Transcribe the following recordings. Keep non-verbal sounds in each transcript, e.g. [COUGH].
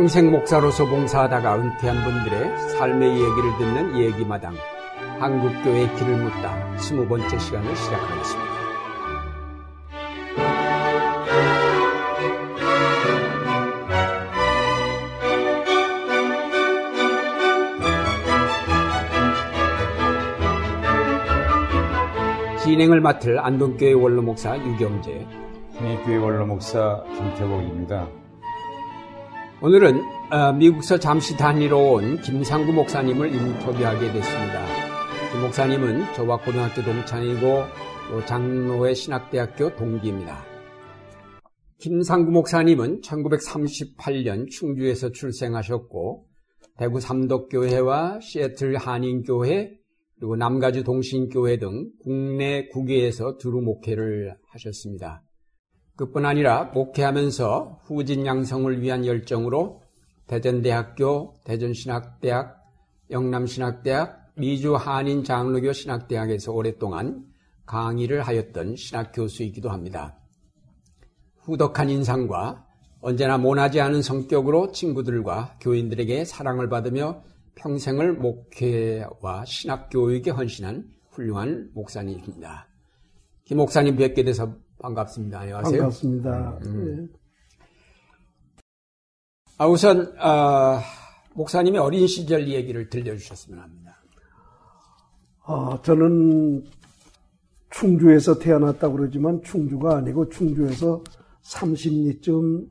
평생 목사로서 봉사하다가 은퇴한 분들의 삶의 얘기를 듣는 얘기마당 한국교회 길을 묻다 스무 번째 시간을 시작하겠습니다. 진행을 맡을 안동교회 원로 목사 유경재, 신익교회 원로 목사 김태복입니다. 오늘은 어, 미국서 잠시 다니러 온 김상구 목사님을 인터뷰하게 됐습니다. 김 목사님은 저와 고등학교 동창이고 장로회 신학대학교 동기입니다. 김상구 목사님은 1938년 충주에서 출생하셨고 대구 삼덕교회와 시애틀 한인교회 그리고 남가주 동신교회 등 국내 국외에서 두루 목회를 하셨습니다. 그뿐 아니라 목회하면서 후진 양성을 위한 열정으로 대전대학교, 대전신학대학, 영남신학대학, 미주 한인 장로교 신학대학에서 오랫동안 강의를 하였던 신학교수이기도 합니다. 후덕한 인상과 언제나 모나지 않은 성격으로 친구들과 교인들에게 사랑을 받으며 평생을 목회와 신학 교육에 헌신한 훌륭한 목사님입니다. 김 목사님 뵙게 돼서 반갑습니다. 안녕하세요. 반갑습니다. 음. 네. 아, 우선 아, 목사님의 어린 시절 얘기를 들려주셨으면 합니다. 아, 저는 충주에서 태어났다고 그러지만 충주가 아니고 충주에서 30리쯤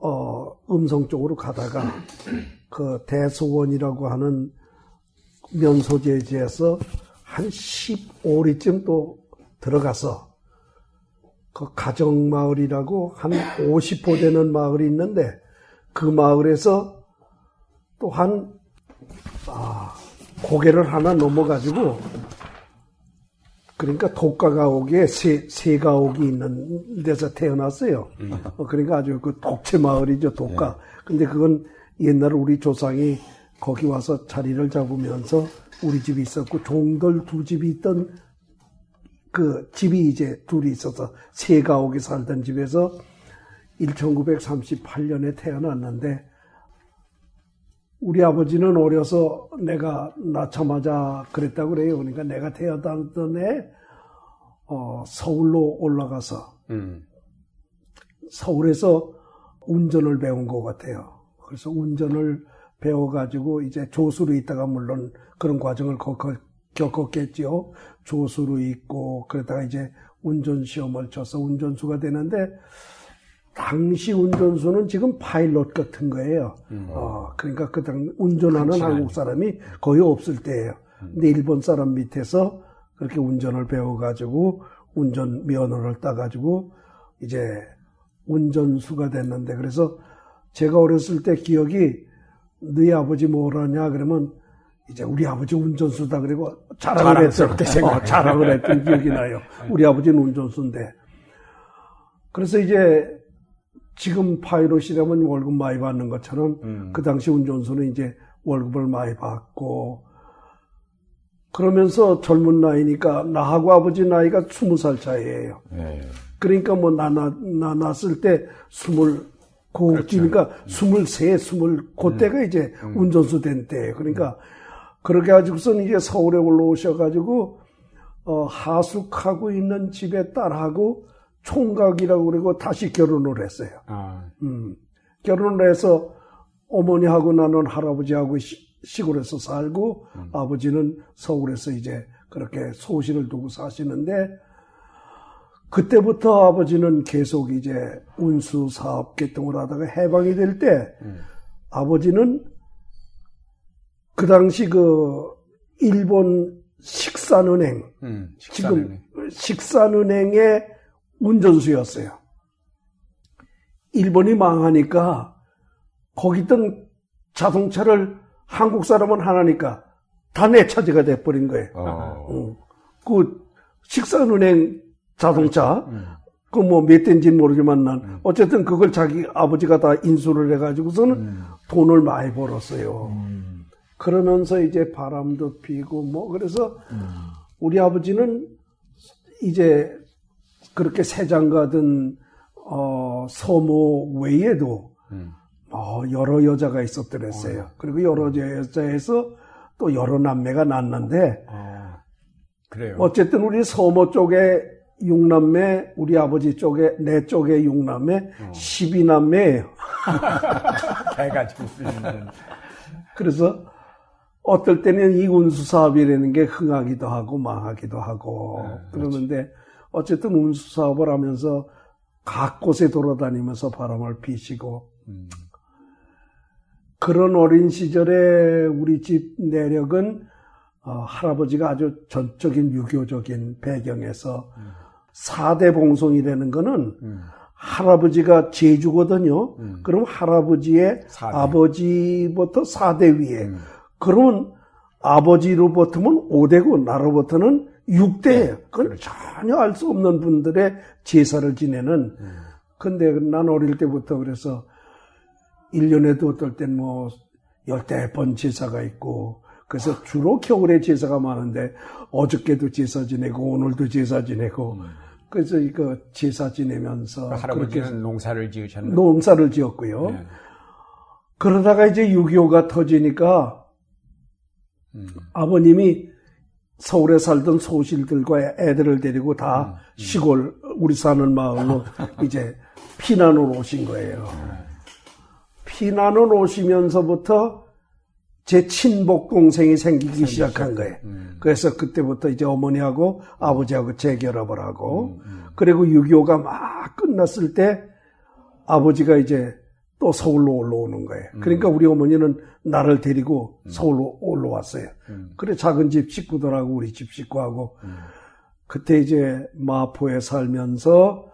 어, 음성 쪽으로 가다가 그 대소원이라고 하는 면소재지에서 한 15리쯤 또 들어가서 그 가정 마을이라고 한 50호 되는 마을이 있는데 그 마을에서 또한 아, 고개를 하나 넘어가지고 그러니까 독가가옥에 세, 세가옥이 있는 데서 태어났어요. 음. 어, 그러니까 아주 그 독채 마을이죠, 독가. 네. 근데 그건 옛날 우리 조상이 거기 와서 자리를 잡으면서 우리 집이 있었고 종들 두 집이 있던 그 집이 이제 둘이 있어서 세 가옥에 살던 집에서 1938년에 태어났는데 우리 아버지는 어려서 내가 낳자마자 그랬다고 그래요. 그러니까 내가 태어났던 해 어, 서울로 올라가서 음. 서울에서 운전을 배운 것 같아요. 그래서 운전을 배워가지고 이제 조수로 있다가 물론 그런 과정을 겪었겠지요. 조수로 있고 그러다가 이제 운전 시험을 쳐서 운전수가 되는데 당시 운전수는 지금 파일럿 같은 거예요. 음. 어, 그러니까 그 당 운전하는 한국 사람이 거의 없을 때예요. 음. 근데 일본 사람 밑에서 그렇게 운전을 배워가지고 운전 면허를 따가지고 이제 운전수가 됐는데 그래서 제가 어렸을 때 기억이 너희 아버지 뭐라냐 그러면 이제 우리 아버지 운전수다 그리고 자랑을 했던 어, 자랑을 했던 기억이 나요. 우리 아버지는 운전수인데 그래서 이제 지금 파이롯이라면 월급 많이 받는 것처럼 음. 그 당시 운전수는 이제 월급을 많이 받고 그러면서 젊은 나이니까 나하고 아버지 나이가 스무 살 차이예요. 네. 그러니까 뭐 나, 나, 나 났을 때 스물 고급지니까 그렇죠. 스물세, 스물 그때가 음. 이제 음. 운전수 된 때예요. 그러니까 음. 그렇게 가지고선 이제 서울에 올라오셔가지고 어, 하숙하고 있는 집에 딸하고 총각이라고 그러고 다시 결혼을 했어요. 아. 음. 결혼을 해서 어머니하고 나는 할아버지하고 시, 시골에서 살고 음. 아버지는 서울에서 이제 그렇게 소실을 두고 사시는데 그때부터 아버지는 계속 이제 운수 사업 개통을 하다가 해방이 될때 음. 아버지는 그 당시 그 일본 식산은행, 음, 식산은행. 지금 식산은행의 운전수였어요. 일본이 망하니까 거기 있던 자동차를 한국 사람은 하나니까 다 내 차지가 돼버린 거예요. 어. 응. 그 식산은행 자동차, 음. 그뭐 몇 대인지는 모르지만 난 음. 어쨌든 그걸 자기 아버지가 다 인수를 해가지고서는 음. 돈을 많이 벌었어요. 음. 그러면서 이제 바람도 피고 뭐 그래서 음. 우리 아버지는 이제 그렇게 세장 가든 어, 서모 외에도 음. 어, 여러 여자가 있었더랬어요. 어. 그리고 여러 여자에서 또 여러 남매가 낳았는데 어, 그래요. 어쨌든 우리 서모 쪽에 6남매, 우리 아버지 쪽에 내 쪽에 6남매, 어. 12남매예요. 배가 좀 쓰는. 그래서 어떨 때는 이 운수 사업이라는 게 흥하기도 하고 망하기도 하고 네, 그러는데 어쨌든 운수 사업을 하면서 각 곳에 돌아다니면서 바람을 피시고 음. 그런 어린 시절에 우리 집 내력은 어, 할아버지가 아주 전적인 유교적인 배경에서 사 4대 봉송이라는 거는 음. 할아버지가 제주거든요. 음. 그럼 할아버지의 사대. 아버지부터 4대 위에. 음. 그러면 아버지로부터는 5대고 나로부터는 6대예요. 그건 그렇죠. 전혀 알 수 없는 분들의 제사를 지내는. 음. 근데 난 어릴 때부터 그래서 1년에도 어떨 땐 뭐 열대 번 제사가 있고 그래서 주로 겨울에 제사가 많은데 어저께도 제사 지내고 오늘도 제사 지내고 그래서 이거 제사 지내면서 그 할아버지는 농사를 지으셨는데. 농사를 지었고요. 네. 그러다가 이제 6.25가 터지니까 음. 아버님이 서울에 살던 소실들과 애들을 데리고 다 시골 우리 사는 마을로 [LAUGHS] 이제 피난을 오신 거예요. 피난을 오시면서부터 제 친복 동생이 생기기 시작한 거예요. 음. 그래서 그때부터 이제 어머니하고 아버지하고 재결합을 하고 그리고 6.25가 막 끝났을 때 아버지가 이제 또 서울로 올라오는 거예요. 그러니까 우리 어머니는 나를 데리고 서울로 올라왔어요. 음. 그래 작은 집 식구들하고 우리 집 식구하고 그때 이제 마포에 살면서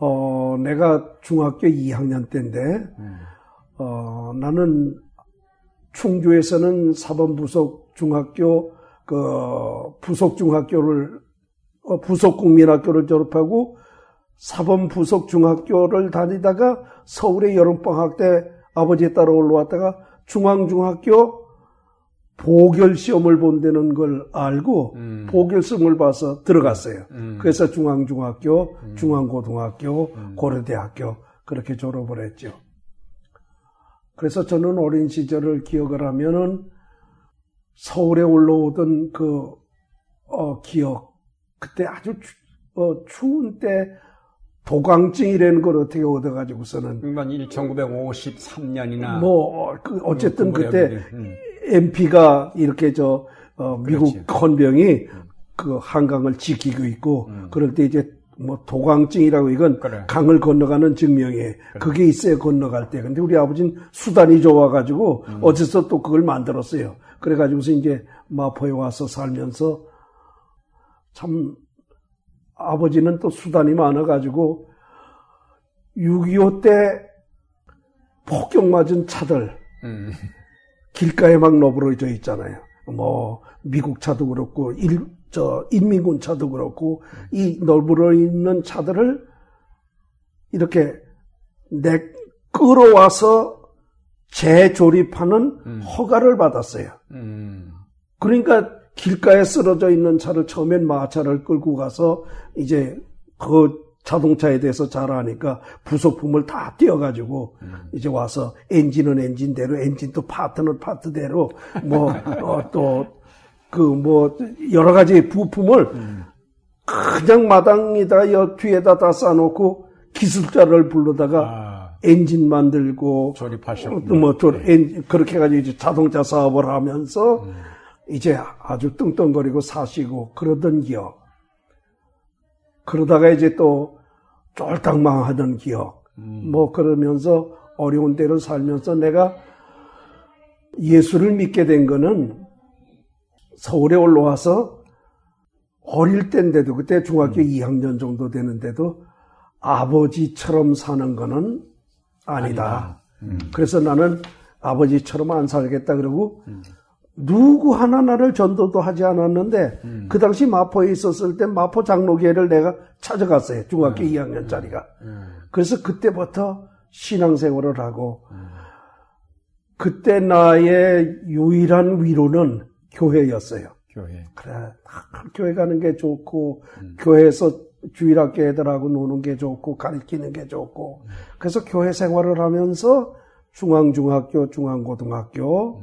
어 내가 중학교 2학년 때인데 음. 어 나는 충주에서는 사범 부속 중학교 그 부속 중학교를 어, 부속 국민학교를 졸업하고 사범 부속 중학교를 다니다가 서울에 여름방학 때 아버지 따라 올라왔다가 중앙중학교 보결 시험을 본다는 걸 알고 음. 보결 시험을 봐서 들어갔어요. 음. 그래서 중앙중학교, 중앙고등학교, 고려대학교 그렇게 졸업을 했죠. 그래서 저는 어린 시절을 기억을 하면은 서울에 올라오던 그 어, 기억 그때 아주 추, 어, 추운 때 도강증이라는 걸 어떻게 얻어가지고서는 그건 1953년이나 뭐 그 어쨌든 그때 음. MP가 이렇게 저 어, 미국 그렇지. 헌병이 그 한강을 지키고 있고 그럴 때 이제 뭐 도강증이라고 이건 그래. 강을 건너가는 증명이에요. 그게 있어야 건너갈 때. 근데 우리 아버지는 수단이 좋아가지고 어디서 또 그걸 만들었어요. 그래가지고서 이제 마포에 와서 살면서 참 아버지는 또 수단이 많아가지고 6.25 때 폭격 맞은 차들 음. 길가에 막 너부러져 있잖아요. 뭐 미국 차도 그렇고 일, 저 인민군 차도 그렇고 이 너부러 있는 차들을 이렇게 내 끌어와서 재조립하는 허가를 받았어요. 음. 그러니까 길가에 쓰러져 있는 차를 처음엔 마차를 끌고 가서 이제 그 자동차에 대해서 잘 아니까 부속품을 다 떼어가지고 이제 와서 엔진은 엔진대로 엔진도 파트는 파트대로 뭐또그뭐 여러 가지 부품을 그냥 마당에다 여 뒤에다 다 쌓아놓고 기술자를 불러다가 아, 엔진 만들고 조립하셨군요. 뭐또 엔- 그렇게 해가지고 이제 자동차 사업을 하면서 이제 아주 뚱뚱거리고 사시고 그러던 기억. 그러다가 이제 또 쫄딱 망하던 기억. 뭐 그러면서 어려운 때를 살면서 내가 예수를 믿게 된 거는 서울에 올라와서 어릴 때인데도 그때 중학교 2학년 정도 되는데도 아버지처럼 사는 거는 아니다. 그래서 나는 아버지처럼 안 살겠다 그러고 누구 하나 나를 전도도 하지 않았는데 그 당시 마포에 있었을 때 마포 장로교회를 내가 찾아갔어요. 중학교 2학년짜리가. 그래서 그때부터 신앙생활을 하고 그때 나의 유일한 위로는 교회였어요. 교회. 그래, 아, 교회 가는 게 좋고, 교회에서 주일학교 애들하고 노는 게 좋고 가르치는 게 좋고 그래서 교회 생활을 하면서 중앙중학교, 중앙고등학교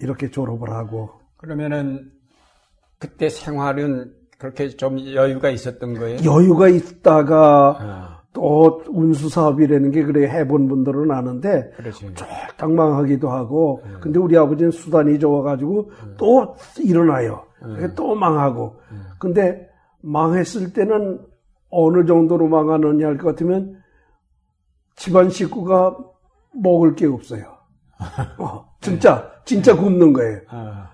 이렇게 졸업을 하고. 그러면은 그때 생활은 그렇게 좀 여유가 있었던 거예요? 여유가 있다가 아, 또 운수 사업이라는 게 그래 해본 분들은 아는데 그렇지. 쫄딱 망하기도 하고. 근데 우리 아버지는 수단이 좋아가지고 또 일어나요. 그게 또 망하고. 근데 망했을 때는 어느 정도로 망하느냐 할 것 같으면 집안 식구가 먹을 게 없어요. [LAUGHS] 어, 진짜 진짜 굶는 거예요. 아,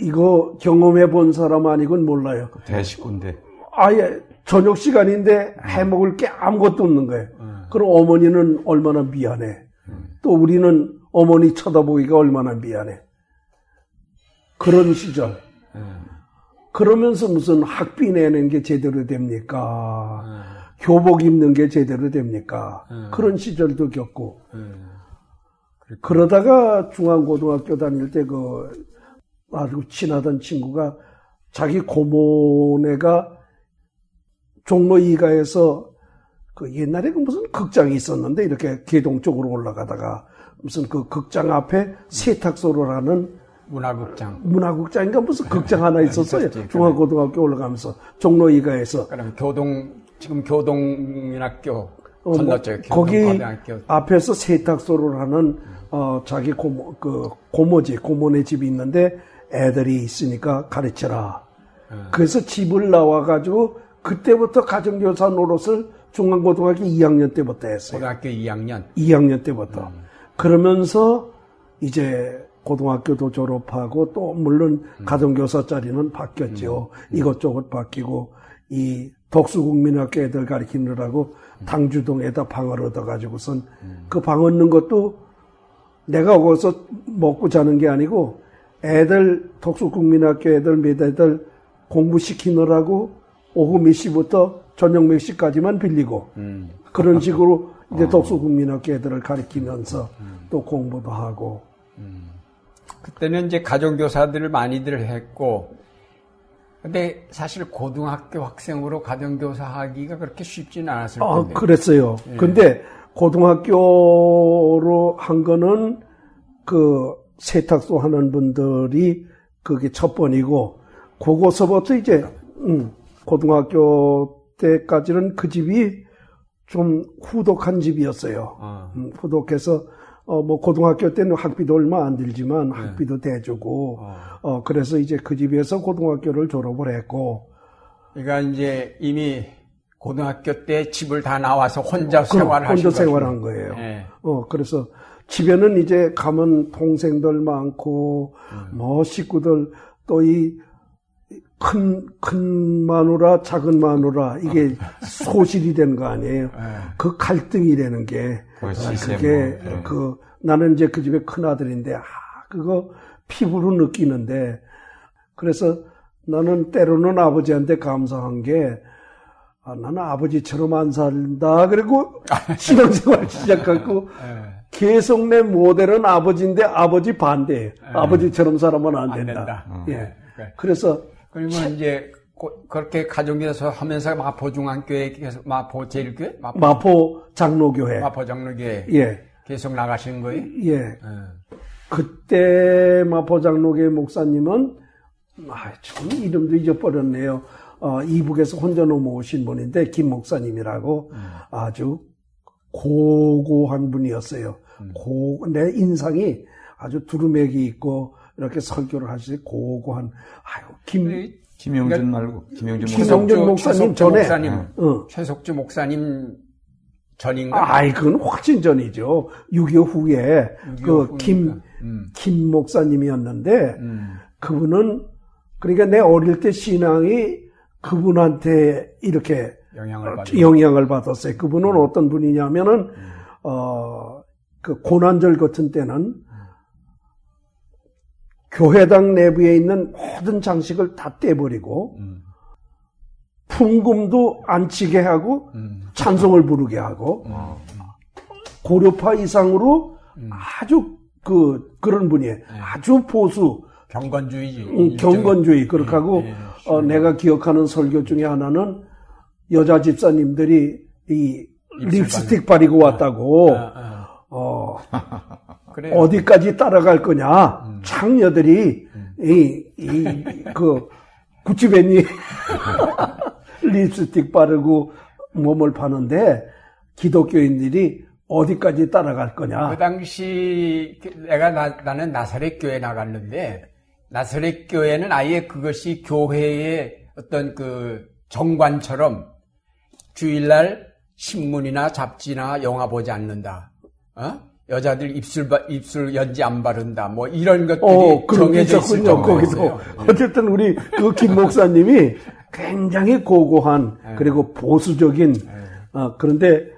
이거 경험해 본 사람 아니건 몰라요. 대식구인데. 아예 저녁 시간인데 해 먹을 게 아무것도 없는 거예요. 그럼 어머니는 얼마나 미안해. 또 우리는 어머니 쳐다보기가 얼마나 미안해. 그런 시절. 그러면서 무슨 학비 내는 게 제대로 됩니까? 교복 입는 게 제대로 됩니까? 그런 시절도 겪고. 그러다가 중앙고등학교 다닐 때 그 아주 친하던 친구가 자기 고모네가 종로 이가에서 그 옛날에 그 무슨 극장이 있었는데 이렇게 개동 쪽으로 올라가다가 무슨 그 극장 앞에 세탁소를 하는 문화극장. 문화극장인가 무슨 극장 하나 있었어요. 있었지. 중앙고등학교 올라가면서 종로 이가에서 그럼 교동 지금 교동민학교 어, 뭐, 건너쪽 거기. 앞에서 세탁소를 하는 어, 자기 고모 그 고모지 고모네 집이 있는데 애들이 있으니까 가르쳐라. 그래서 집을 나와 가지고 그때부터 가정교사 노릇을 중앙고등학교 2학년 때부터 했어요. 고등학교 2학년. 2학년 때부터. 그러면서 이제 고등학교도 졸업하고 또 물론 가정교사 자리는 바뀌었죠. 이것저것 바뀌고 이 덕수국민학교 애들 가르치느라고 당주동에다 방을 얻어가지고선 그 방 얻는 것도 내가 거기서 먹고 자는 게 아니고 애들 덕수국민학교 애들 몇 애들 공부시키느라고 오후 몇 시부터 저녁 몇 시까지만 빌리고 그런 식으로 [LAUGHS] 이제 덕수국민학교 애들을 가르치면서 또 공부도 하고. 그때는 이제 가정교사들을 많이들 했고, 근데 사실 고등학교 학생으로 가정교사 하기가 그렇게 쉽지는 않았을 아, 텐데. 그랬어요. 근데 고등학교로 한 거는 그 세탁소 하는 분들이 그게 첫 번이고, 그거서부터 이제, 음, 고등학교 때까지는 그 집이 좀 후덕한 집이었어요. 아. 음, 후덕해서, 어, 뭐, 고등학교 때는 학비도 얼마 안 들지만 학비도 대주고, 어, 그래서 이제 그 집에서 고등학교를 졸업을 했고, 그러니까 이제 이미 고등학교 때 집을 다 나와서 혼자 그럼 생활을 하신 혼자. 생활한 거예요. 예. 어, 그래서 집에는 이제 가면 동생들 많고, 음. 뭐 식구들, 또 이 큰, 큰 마누라, 작은 마누라, 이게 [LAUGHS] 소실이 된 거 아니에요. 그 갈등이라는 게, 그 아, 그게, 뭐, 예. 그, 나는 이제 그 집의 큰아들인데, 아, 그거 피부로 느끼는데, 그래서 나는 때로는 아버지한테 감사한 게, 아, 나는 아버지처럼 안 산다. 그리고 [LAUGHS] 신앙생활 시작하고 예. 계속 내 모델은 아버지인데 아버지 반대예요. 아버지처럼 살아면 안안 된다. 된다. 예. 그래. 그래서 그러면 이제 고- 그렇게 가정교사 하면서 마포 중앙교회 계속 마포 제일교회 마포, 마포 장로교회. 마포 장로교회 예. 계속 나가신 거예요? 예. 예. 그때 마포 장로교회 목사님은 아, 참 이름도 잊어버렸네요. 어, 이북에서 혼자 넘어오신 분인데 김 목사님이라고 아주 고고한 분이었어요. 고, 내 인상이 아주 두루맥이 있고 이렇게 설교를 하시지 고고한 아유 김그 김영준 말고 김영준 목사. 목사님 최석주 전에. 목사님, 어. 최석주 목사님 전인가? 아이, 그건 훨씬 전이죠. 6.25 후에, 6.25 그, 김, 후니까. 음. 김 목사님이었는데, 음. 그분은, 그러니까 내 어릴 때 신앙이 그분한테 이렇게 영향을 받은. 어, 영향을 받았어요. 그분은 어떤 분이냐면은, 어, 그 고난절 같은 때는, 교회당 내부에 있는 모든 장식을 다 떼버리고, 음. 풍금도 안 치게 하고, 음. 찬송을 부르게 하고, 고려파 이상으로 아주 그, 그런 분이에요. 아주 보수, 경건주의지. 음, 경건주의, 그렇게 하고, 예, 예. 어, 내가 기억하는 설교 중에 하나는 여자 집사님들이 이 립스틱 바르고 왔다고 어, [LAUGHS] 어디까지 따라갈 거냐 음. 창녀들이 음. 이이그 구찌벤니 [LAUGHS] 립스틱 바르고 몸을 파는데 기독교인들이 어디까지 따라갈 거냐. 그 당시 내가 나, 나는 나사렛 교회 나갔는데 나사렛 교회는 아예 그것이 교회의 어떤 그 정관처럼 주일날 신문이나 잡지나 영화 보지 않는다. 어? 여자들 입술 입술 연지 안 바른다. 뭐 이런 것들이 어, 정해져 있군요. 거기도 어쨌든 우리 그 김 목사님이 굉장히 고고한 네. 그리고 보수적인 네. 어, 그런데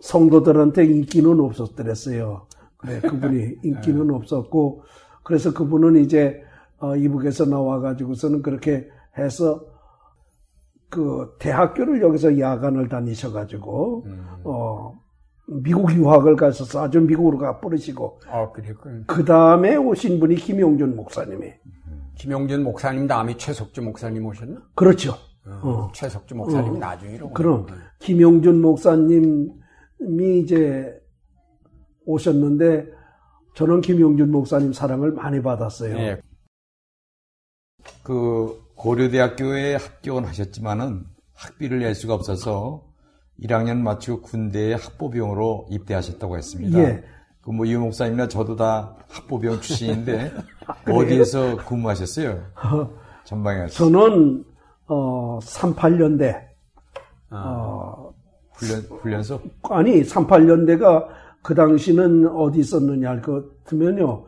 성도들한테 인기는 없었더랬어요. 네, 그분이 [LAUGHS] 인기는 네. 없었고 그래서 그분은 이제 어, 이북에서 나와가지고서는 그렇게 해서 그 대학교를 여기서 야간을 다니셔가지고 음. 어 미국 유학을 가셔서 아주 미국으로 가 버리시고 아, 그 다음에 오신 분이 김용준 목사님이 김용준 목사님 다음에 최석주 목사님 오셨나? 그렇죠. 어, 어. 최석주 목사님이 어. 나중이로 그럼 김용준 목사님이 이제 오셨는데 저는 김용준 목사님 사랑을 많이 받았어요. 네. 그 고려대학교에 합격하셨지만은 학비를 낼 수가 없어서 1학년 마치고 군대에 학보병으로 입대하셨다고 했습니다. 예. 그뭐 유 목사님이나 저도 다 학보병 출신인데 [LAUGHS] 어디에서 근무하셨어요? 전방에 저는 어 38년대 아, 어 훈련 훈련소 아니 38년대가 그 당시는 어디 있었느냐 할 것 같으면요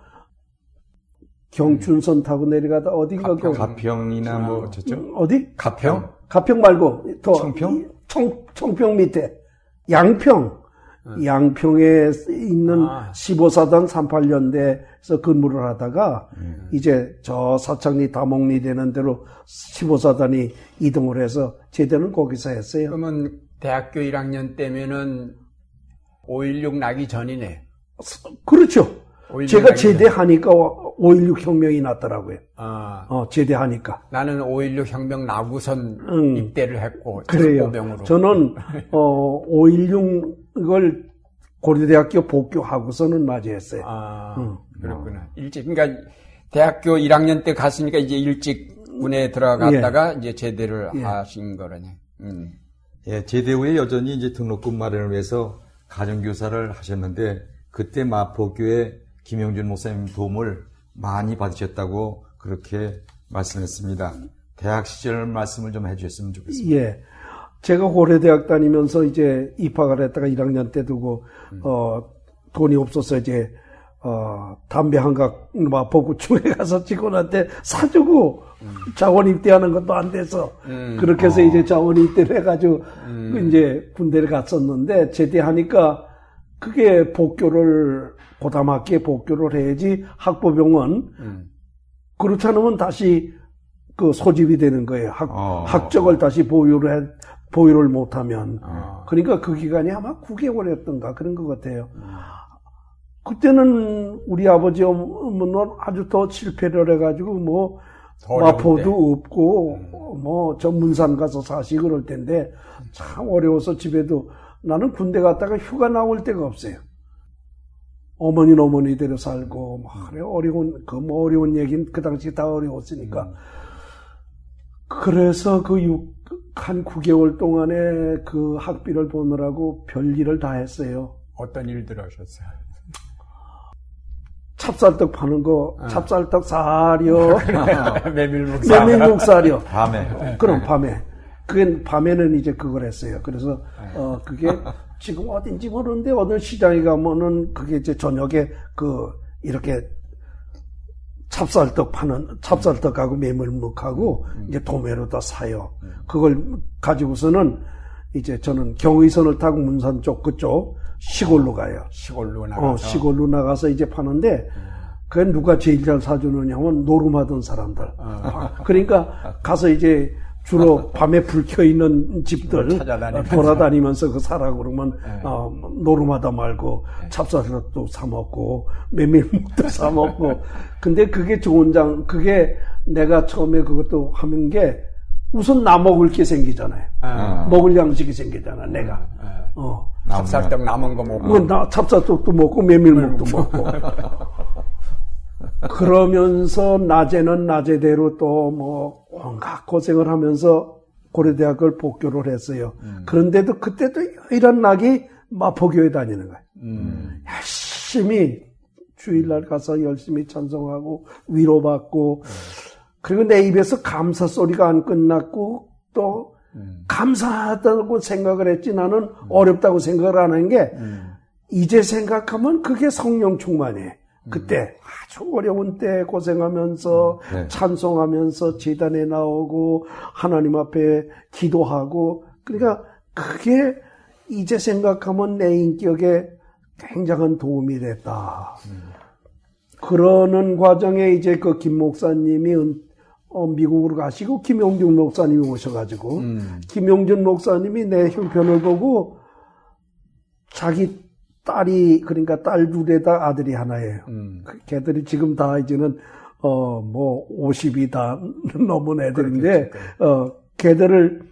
경춘선 타고 내려가다 어딘가 가평, 가평이나 뭐 저쪽 어디 가평 가평 말고 더 청평 청, 청평 밑에 양평 음. 양평에 있는 아. 15사단 38년대에서 근무를 하다가 음. 이제 저 사창리 다목리 되는 대로 15사단이 이동을 해서 제대는 거기서 했어요. 그러면 대학교 1학년 때면은 5.16 나기 전이네. 그렇죠. 제가 제대하니까 5.16 혁명이 났더라고요. 아. 어, 제대하니까. 나는 5.16 혁명 나고선 음. 입대를 했고. 그래요. 병으로. 저는, 어, 5.16을 고려대학교 복교하고서는 맞이했어요. 아, 음. 그렇구나. 일찍, 그러니까 대학교 1학년 때 갔으니까 이제 일찍 군에 들어갔다가 예. 이제 제대를 예. 하신 거라네. 음. 예, 제대 후에 여전히 이제 등록금 마련을 위해서 가정교사를 하셨는데 그때 마포교회 김영준 목사님 도움을 많이 받으셨다고 그렇게 말씀했습니다. 대학 시절 말씀을 좀 해주셨으면 좋겠습니다. 예. 제가 고려대학 다니면서 이제 입학을 했다가 1학년 때 두고, 음. 어, 돈이 없어서 이제, 어, 담배 한각 마포구청에 [LAUGHS] 가서 직원한테 사주고 음. 자원 입대하는 것도 안 돼서 음. 그렇게 해서 어. 이제 자원 입대를 해가지고 음. 이제 군대를 갔었는데 제대하니까 그게 복교를 고담학기에 복교를 해야지 학부병은 음. 그렇지 않으면 다시 그 소집이 되는 거예요. 학, 어. 학적을 다시 보유를 해, 보유를 못하면. 어. 그러니까 그 기간이 아마 9개월이었던가 그런 것 같아요. 음. 그때는 우리 아버지 어머는 아주 더 실패를 해가지고 뭐 마포도 없고 음. 뭐 전문산 가서 사시 그럴 텐데 참 어려워서 집에도 나는 군대 갔다가 휴가 나올 데가 없어요. 어머니는 어머니 대로 살고 뭐 그래 어려운 그 뭐 어려운 얘기는 그 당시 다 어려웠으니까 음. 그래서 그한 9개월 동안에 그 학비를 보느라고 별일을 다 했어요. 어떤 일들 하셨어요? 찹쌀떡 파는 거, 어. 찹쌀떡 사려. 메밀묵 사려. 메밀묵 사려. 밤에. 그럼 밤에. 그게 밤에는 이제 그걸 했어요. 그래서, 어, 그게 [LAUGHS] 지금 어딘지 모르는데 어느 시장에 가면은 그게 이제 저녁에 그 이렇게 찹쌀떡 파는 찹쌀떡하고 메밀묵하고 음. 이제 도매로 다 사요. 음. 그걸 가지고서는 이제 저는 경의선을 타고 문산 쪽 그쪽 시골로 가요. 시골로 나가서 어, 시골로 나가서 이제 파는데 그게 누가 제일 잘 사주느냐면 노름하던 사람들. 어. 그러니까 가서 이제 주로 밤에 불 켜 있는 집들 돌아다니면서 그 사라 그러면 네. 어, 노름하다 말고 네. 찹쌀떡도 사 먹고 메밀묵도 [LAUGHS] 사 먹고 근데 그게 좋은 장 그게 내가 처음에 그것도 하는 게 우선 나 먹을 게 생기잖아요. 아. 먹을 양식이 생기잖아, 내가. 아. 아. 어. 찹쌀떡 남은 거 먹고. 뭐, 나 찹쌀떡도 먹고, 메밀묵도 먹고. 그러면서 낮에는 낮에대로 또 뭐 온갖 고생을 하면서 고려대학을 복교를 했어요. 음. 그런데도 그때도 이런 낙이 마포교회 다니는 거예요. 음. 열심히 주일날 가서 열심히 찬송하고 위로받고 음. 그리고 내 입에서 감사 소리가 안 끝났고 또 음. 감사하다고 생각을 했지 나는 음. 어렵다고 생각을 하는 게 음. 이제 생각하면 그게 성령 충만이에요. 그때 아주 어려운 때 고생하면서 네. 찬송하면서 재단에 나오고 하나님 앞에 기도하고 그러니까 그게 이제 생각하면 내 인격에 굉장한 도움이 됐다. 음. 그러는 과정에 이제 그 김 목사님이 어, 미국으로 가시고 김용준 목사님이 오셔가지고 음. 김용준 목사님이 내 형편을 보고 자기 딸이 그러니까 딸 둘에다 아들이 하나예요. 음. 그 걔들이 지금 다 이제는 어 뭐 50이 다 [LAUGHS] 넘은 애들인데 어 걔들을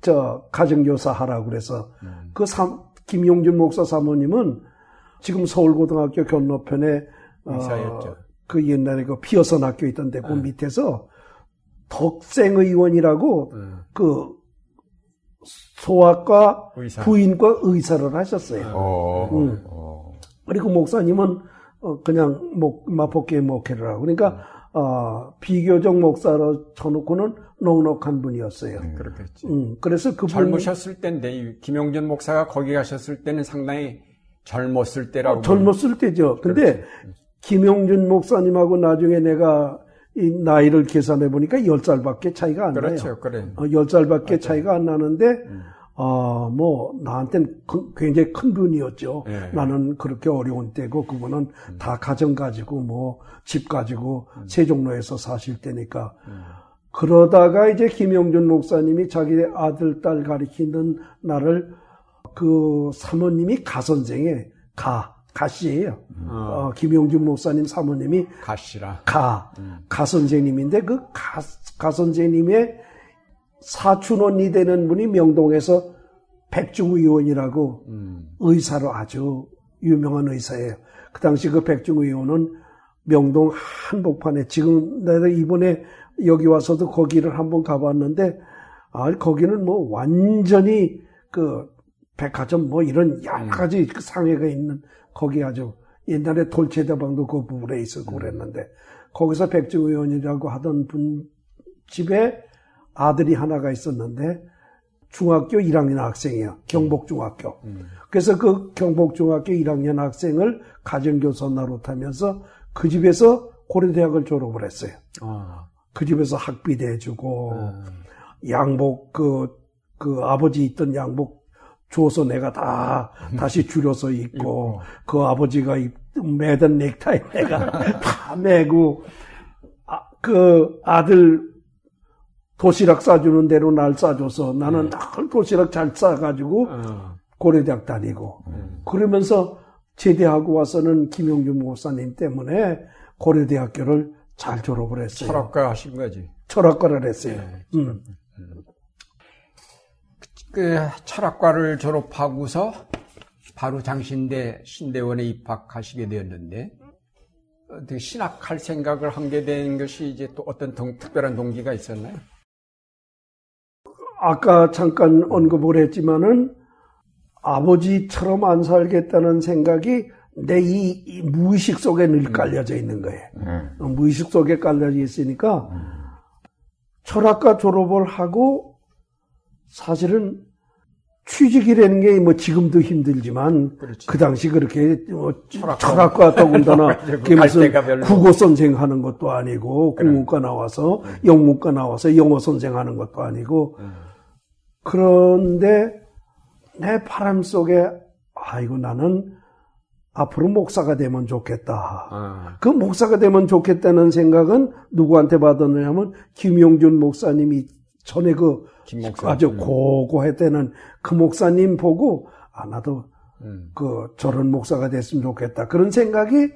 저 가정교사 하라고 그래서 음. 그 삼, 김용준 목사 사모님은 지금 서울고등학교 건너편에 어, 그 옛날에 그 피어선 학교 있던데 그 네. 밑에서 덕생 의원이라고 네. 그 소아과 의사. 부인과 의사를 하셨어요. 어, 응. 어. 그리고 목사님은 어, 그냥 목, 마포교회 목회를 하고 그러니까 음. 어, 비교적 목사로 쳐놓고는 넉넉한 분이었어요. 음, 그렇겠지. 음, 그래서 그분 젊으셨을 때인데 김용준 목사가 거기 가셨을 때는 상당히 젊었을 때라고. 어, 젊었을 때죠. 그렇지. 김용준 목사님하고 나중에 내가 이 나이를 계산해 보니까 10살밖에 차이가 안 그렇죠, 나요. 그래. 어, 10살밖에 맞아요. 차이가 안 나는데 음. 어, 뭐 나한테는 굉장히 큰 분이었죠. 예. 나는 그렇게 어려운 때고 그분은 음. 다 가정 가지고 뭐 집 가지고 음. 세종로에서 사실 때니까 음. 그러다가 이제 김영준 목사님이 자기 아들 딸 가리키는 나를 그 사모님이 가 선생에 가 가씨예요. 음. 어, 김용준 목사님 사모님이 가씨라. 가, 음. 가 선생님인데 그 가, 가 선생님의 사촌 언니 되는 분이 명동에서 백중 의원이라고 음. 의사로 아주 유명한 의사예요. 그 당시 그 백중 의원은 명동 한복판에 지금 내가 이번에 여기 와서도 거기를 한번 가봤는데 아 거기는 뭐 완전히 그 백화점 뭐 이런 여러 음. 가지 그 상해가 있는 거기 아주 옛날에 돌체대방도 그 부분에 있었고 음. 그랬는데 거기서 백중 의원이라고 하던 분 집에 아들이 하나가 있었는데 중학교 1학년 학생이에요. 경복중학교. 음. 그래서 그 경복중학교 1학년 학생을 가정교사 노릇하면서 그 집에서 고려대학을 졸업을 했어요. 아. 그 집에서 학비도 해주고 음. 양복 그, 그 아버지 있던 양복 줘서 내가 다 다시 줄여서 입고 그 아버지가 입, 매던 넥타이 내가 [LAUGHS] 다 매고 아, 그 아들 도시락 싸주는 대로 날 싸줘서 나는 네. 늘 도시락 잘 싸가지고 어. 고려대학 다니고 음. 그러면서 제대하고 와서는 김용준 목사님 때문에 고려대학교를 잘 졸업을 했어요. 철학과 하신 거지. 철학과를 했어요. 네. 음. 음. 그 철학과를 졸업하고서 바로 장신대 신대원에 입학하시게 되었는데 어떻게 신학할 생각을 하게 된 것이 이제 또 어떤 동, 특별한 동기가 있었나요? 아까 잠깐 언급을 했지만은 아버지처럼 안 살겠다는 생각이 내이 무의식 속에 늘 음. 깔려져 있는 거예요. 음. 무의식 속에 깔려져 있으니까 음. 철학과 졸업을 하고 사실은 취직이라는 게 뭐 지금도 힘들지만 그렇지. 그 당시 그렇게 뭐 철학과, 더군다나 [LAUGHS] 무슨 국어 선생 하는 것도 아니고 그래. 국문과 나와서 응. 영문과 나와서 영어 선생 하는 것도 아니고 응. 그런데 내 바람 속에 아이고 나는 앞으로 목사가 되면 좋겠다. 아. 그 목사가 되면 좋겠다는 생각은 누구한테 받았느냐면 김용준 목사님이 전에 그 아주 음. 고고했다는 그 목사님 보고 아 나도 음. 그 저런 목사가 됐으면 좋겠다 그런 생각이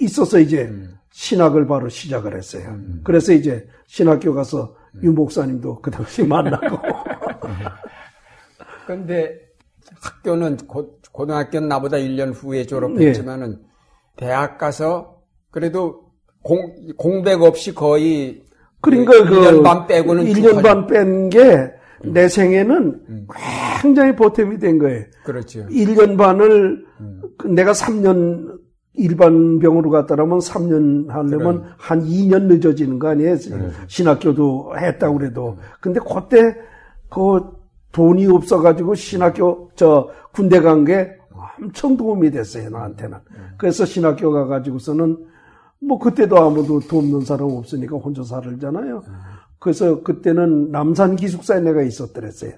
있어서 이제 음. 신학을 바로 시작을 했어요. 음. 그래서 이제 신학교 가서 유 목사님도 그 당시 만나고. [LAUGHS] 그런데 학교는 고, 고등학교는 나보다 1년 후에 졸업했지만은 예. 대학 가서 그래도 공, 공백 없이 거의 그러니까 그 1년 반 빼고는 1년 반 뺀 게내 생에는 음. 굉장히 보탬이 된 거예요. 그렇죠. 1년 반을 음. 내가 3년 일반 병으로 갔다라면 3년 하려면 그래. 한 2년 늦어지는 거 아니에요? 그래. 신학교도 했다고 그래도. 근데 그때 그 돈이 없어가지고 신학교 저 군대 간 게 엄청 도움이 됐어요 나한테는. 그래서 신학교 가가지고서는 뭐 그때도 아무도 돕는 사람 없으니까 혼자 살잖아요. 그래서 그때는 남산 기숙사에 내가 있었더랬어요.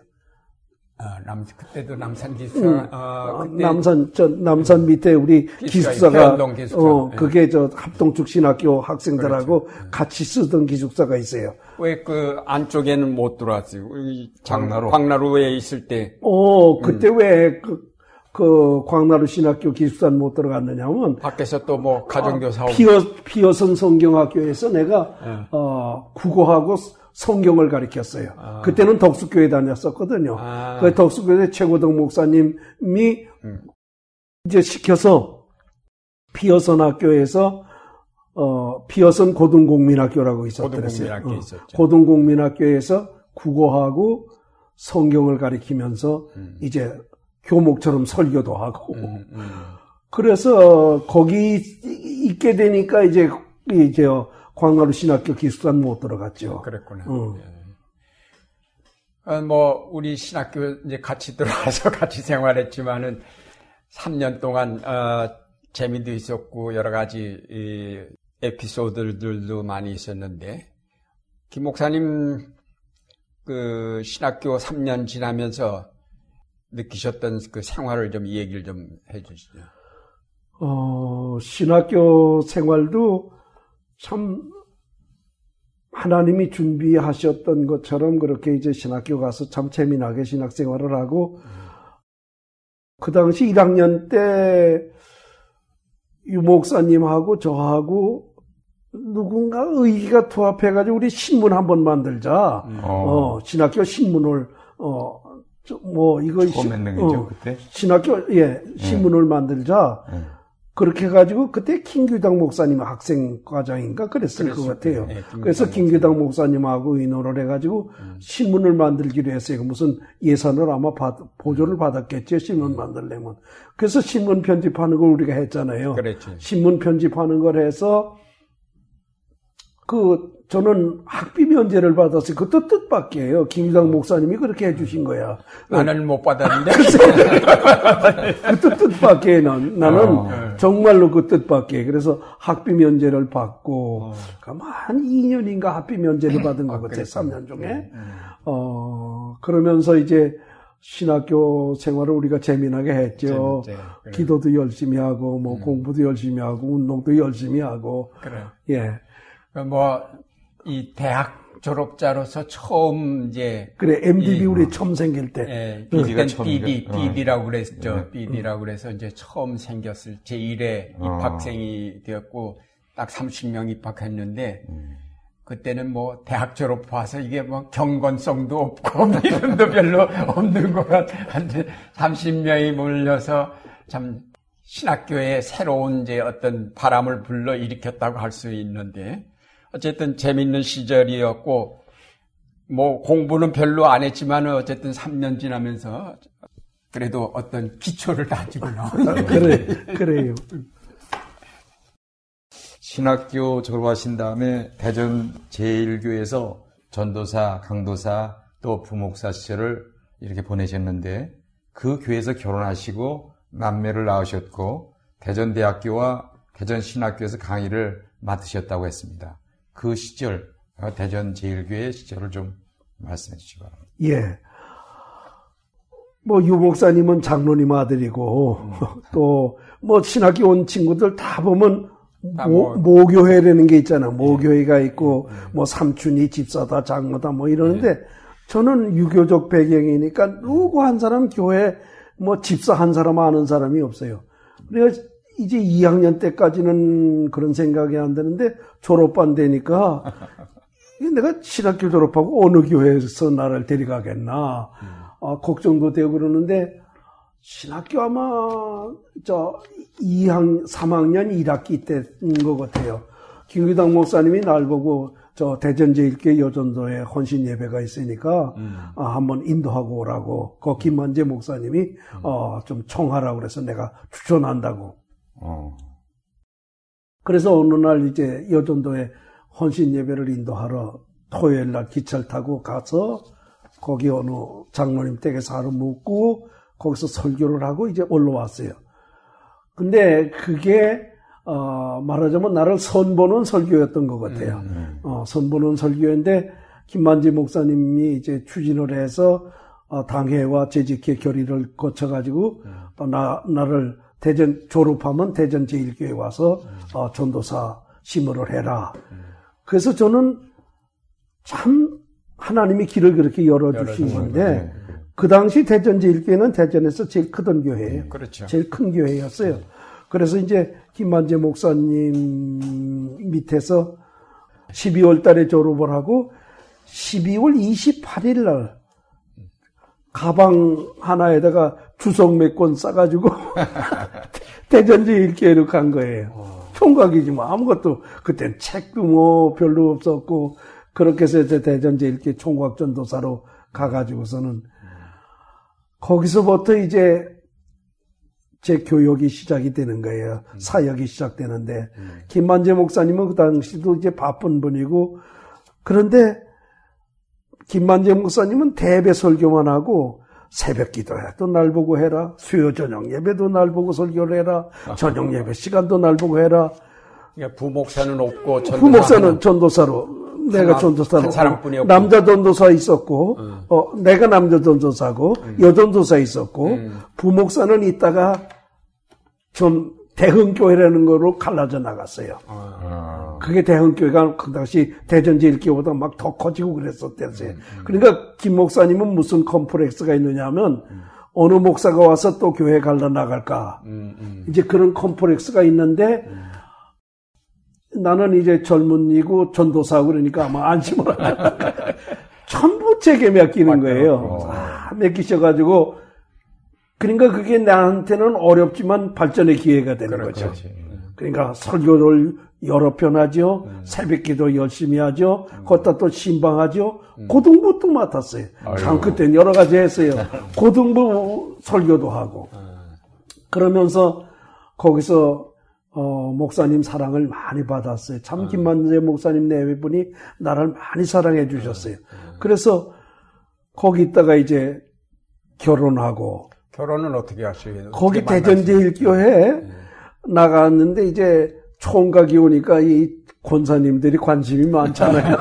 아, 남, 그때도 남산 기숙사, 응. 어, 그때 남산, 저, 남산 밑에 우리 기숙사가, 기숙사. 어, 네. 그게 저 합동축 신학교 학생들하고 그렇죠. 네. 같이 쓰던 기숙사가 있어요. 왜 그 안쪽에는 못 들어왔어요? 장나루. 광나루에 있을 때. 어, 그때 음. 왜 그, 그 광나루 신학교 기숙사는 못 들어갔느냐면 밖에서 또 뭐 가정교사 아, 피어 피어선 성경학교에서 내가 네. 어 국어하고 성경을 가르쳤어요. 아. 그때는 덕수교회 다녔었거든요. 아. 그 덕수교회 최고덕 목사님이 음. 이제 시켜서 피어선 학교에서 어, 피어선 고등공민학교라고 있었더랬어요. 고등공민학교 어, 고등공민학교에서 국어하고 성경을 가리키면서 음. 이제 교목처럼 설교도 하고. 음, 음. 그래서 거기 있게 되니까 이제 이제 광화루 신학교 기숙사는 못 들어갔죠. 그랬구나. 어. 어, 뭐 우리 신학교 이제 같이 들어와서 [LAUGHS] 같이 생활했지만은 3년 동안 어, 재미도 있었고 여러 가지 이, 에피소드들도 많이 있었는데 김 목사님 그 신학교 3년 지나면서 느끼셨던 그 생활을 좀 얘기를 좀 해주시죠. 어, 신학교 생활도 참 하나님이 준비하셨던 것처럼 그렇게 이제 신학교 가서 참 재미나게 신학생활을 하고 그 당시 1학년 때 유목사님하고 저하고 누군가 의기가 투합해가지고 우리 신문 한번 만들자. 음. 어. 어, 신학교 신문을 어, 뭐 이거 어, 그때 신학교 예 신문을 네. 만들자. 네. 그렇게 해가지고 그때 김규당 목사님 학생 과장인가 그랬을 것 같아요. 네, 그래서 김규당 목사님하고 의논을 해가지고 음. 신문을 만들기로 했어요. 무슨 예산을 아마 받, 보조를 받았겠죠. 신문 음. 만들려면. 그래서 신문 편집하는 걸 우리가 했잖아요. 그랬죠. 신문 편집하는 걸 해서 그 저는 학비 면제를 받았어요. 그것도 뜻밖이에요. 김유당 목사님이 그렇게 해주신 거야. 나는 못 받았는데. [LAUGHS] 그것도 뜻밖에 난, 나는 어. 정말로 그 뜻밖에. 그래서 학비 면제를 받고, 어. 한 2년인가 학비 면제를 받은 것 같아요. 3년 중에. 네, 네. 어, 그러면서 이제 신학교 생활을 우리가 재미나게 했죠. 재밌지, 그래. 기도도 열심히 하고, 뭐 음. 공부도 열심히 하고, 운동도 열심히 하고. 그래. 예. 뭐, 이 대학 졸업자로서 처음 이제 그래 MDB 이, 우리 처음 생길 때 예, BD가 BD BD라고 그랬죠. 네. BD라고 그래서 이제 처음 생겼을 제 1회 어. 입학생이 되었고 딱 30명 입학했는데 음. 그때는 뭐 대학 졸업 와서 이게 뭐 경건성도 없고 이름도 별로 없는 것 같은데 30명이 몰려서 참 신학교에 새로운 이제 어떤 바람을 불러 일으켰다고 할 수 있는데 어쨌든 재밌는 시절이었고 뭐 공부는 별로 안 했지만 어쨌든 3년 지나면서 그래도 어떤 기초를 다지고 나온 [LAUGHS] 그래 그래요. 신학교 졸업하신 다음에 대전 제일교에서 전도사, 강도사 또 부목사 시절을 이렇게 보내셨는데 그 교회에서 결혼하시고 남매를 낳으셨고 대전대학교와 대전신학교에서 강의를 맡으셨다고 했습니다. 그 시절, 대전 제일교회 시절을 좀 말씀해 주시기 바랍니다. 예. 뭐, 유 목사님은 장로님 아들이고, 음. [LAUGHS] 또, 뭐, 신학교 온 친구들 다 보면, 모, 뭐, 모교회라는 게 있잖아. 모교회가 예. 있고, 음. 뭐, 삼촌이 집사다, 장모다, 뭐 이러는데, 예. 저는 유교적 배경이니까 누구 한 사람 교회, 뭐, 집사 한 사람 아는 사람이 없어요. 그래서 이제 2학년 때까지는 그런 생각이 안 드는데 졸업반 되니까 내가 신학교 졸업하고 어느 교회에서 나를 데려가겠나 음. 아, 걱정도 되고 그러는데 신학교 아마 저 2학 3학년 1학기 때인 것 같아요. 김규당 목사님이 날 보고 저 대전제일교 여전도에 헌신 예배가 있으니까 음. 아, 한번 인도하고 오라고 그 김만재 목사님이 음. 어, 좀 청하라고 그래서 내가 추천한다고. 어. 그래서 어느 날 이제 여전도에 헌신 예배를 인도하러 토요일 날 기차를 타고 가서 거기 어느 장로님 댁에서 하루 묵고 거기서 설교를 하고 이제 올라왔어요. 근데 그게 어, 말하자면 나를 선보는 설교였던 것 같아요. 음, 음. 어, 선보는 설교인데 김만지 목사님이 이제 추진을 해서 어, 당회와 재직회 결의를 거쳐가지고 음. 어, 나 나를 대전 졸업하면 대전 제일교회 와서 음. 어, 전도사 심으를 해라. 음. 그래서 저는 참 하나님이 길을 그렇게 열어주신 건데 그 당시 대전 제일교회는 대전에서 제일 크던 교회예요. 그렇죠. 제일 큰 교회였어요. 그래서 이제 김만재 목사님 밑에서 12월 달에 졸업을 하고 12월 28일 날 가방 하나에다가 주석 몇 권 싸가지고 [LAUGHS] 대전제일교회로 간 거예요. 총각이지 뭐 아무것도 그땐 책도 뭐 별로 없었고 그렇게 해서 대전제일교회 총각 전도사로 가가지고서는 거기서부터 이제 제 교육이 시작이 되는 거예요. 음. 사역이 시작되는데 음. 김만재 목사님은 그 당시도 이제 바쁜 분이고 그런데 김만재 목사님은 대배 설교만 하고 새벽 기도해도 날 보고 해라. 수요 저녁 예배도 날 보고 설교를 해라. 저녁 예배 시간도 날 보고 해라. 그러니까 부목사는 없고 부목사는 전도사로 내가 전도사로 남자 전도사 있었고 음. 어 내가 남자 전도사고 음. 여 전도사 있었고 음. 부목사는 있다가 좀 대흥교회라는 거로 갈라져 나갔어요. 아. 그게 대흥교회가 그 당시 대전제일교보다 막 더 커지고 그랬었대요. 음, 음. 그러니까 김 목사님은 무슨 컴플렉스가 있느냐 하면 음. 어느 목사가 와서 또 교회 갈라 나갈까. 이제 그런 컴플렉스가 있는데 나는 이제 젊은이고 전도사고 그러니까 아마 안심을 하잖아. [LAUGHS] 전부 제게 맡기는 거예요. 아, 맡기셔가지고 그러니까 그게 나한테는 어렵지만 발전의 기회가 되는 그렇지, 거죠. 그렇지. 그러니까 설교를 여러 편 하죠. 음. 새벽기도 열심히 하죠. 음. 걷다 또 신방하죠. 음. 고등부도 맡았어요. 참 그때는 여러 가지 했어요. [LAUGHS] 고등부 설교도 하고. 음. 그러면서 거기서 어, 목사님 사랑을 많이 받았어요. 참 음. 김만재 목사님 내외분이 나를 많이 사랑해 주셨어요. 음. 그래서 거기 있다가 이제 결혼하고 결혼은 어떻게 하시게요? 거기 대전제일교회 네. 나갔는데 이제 총각이 오니까 이 권사님들이 관심이 많잖아요.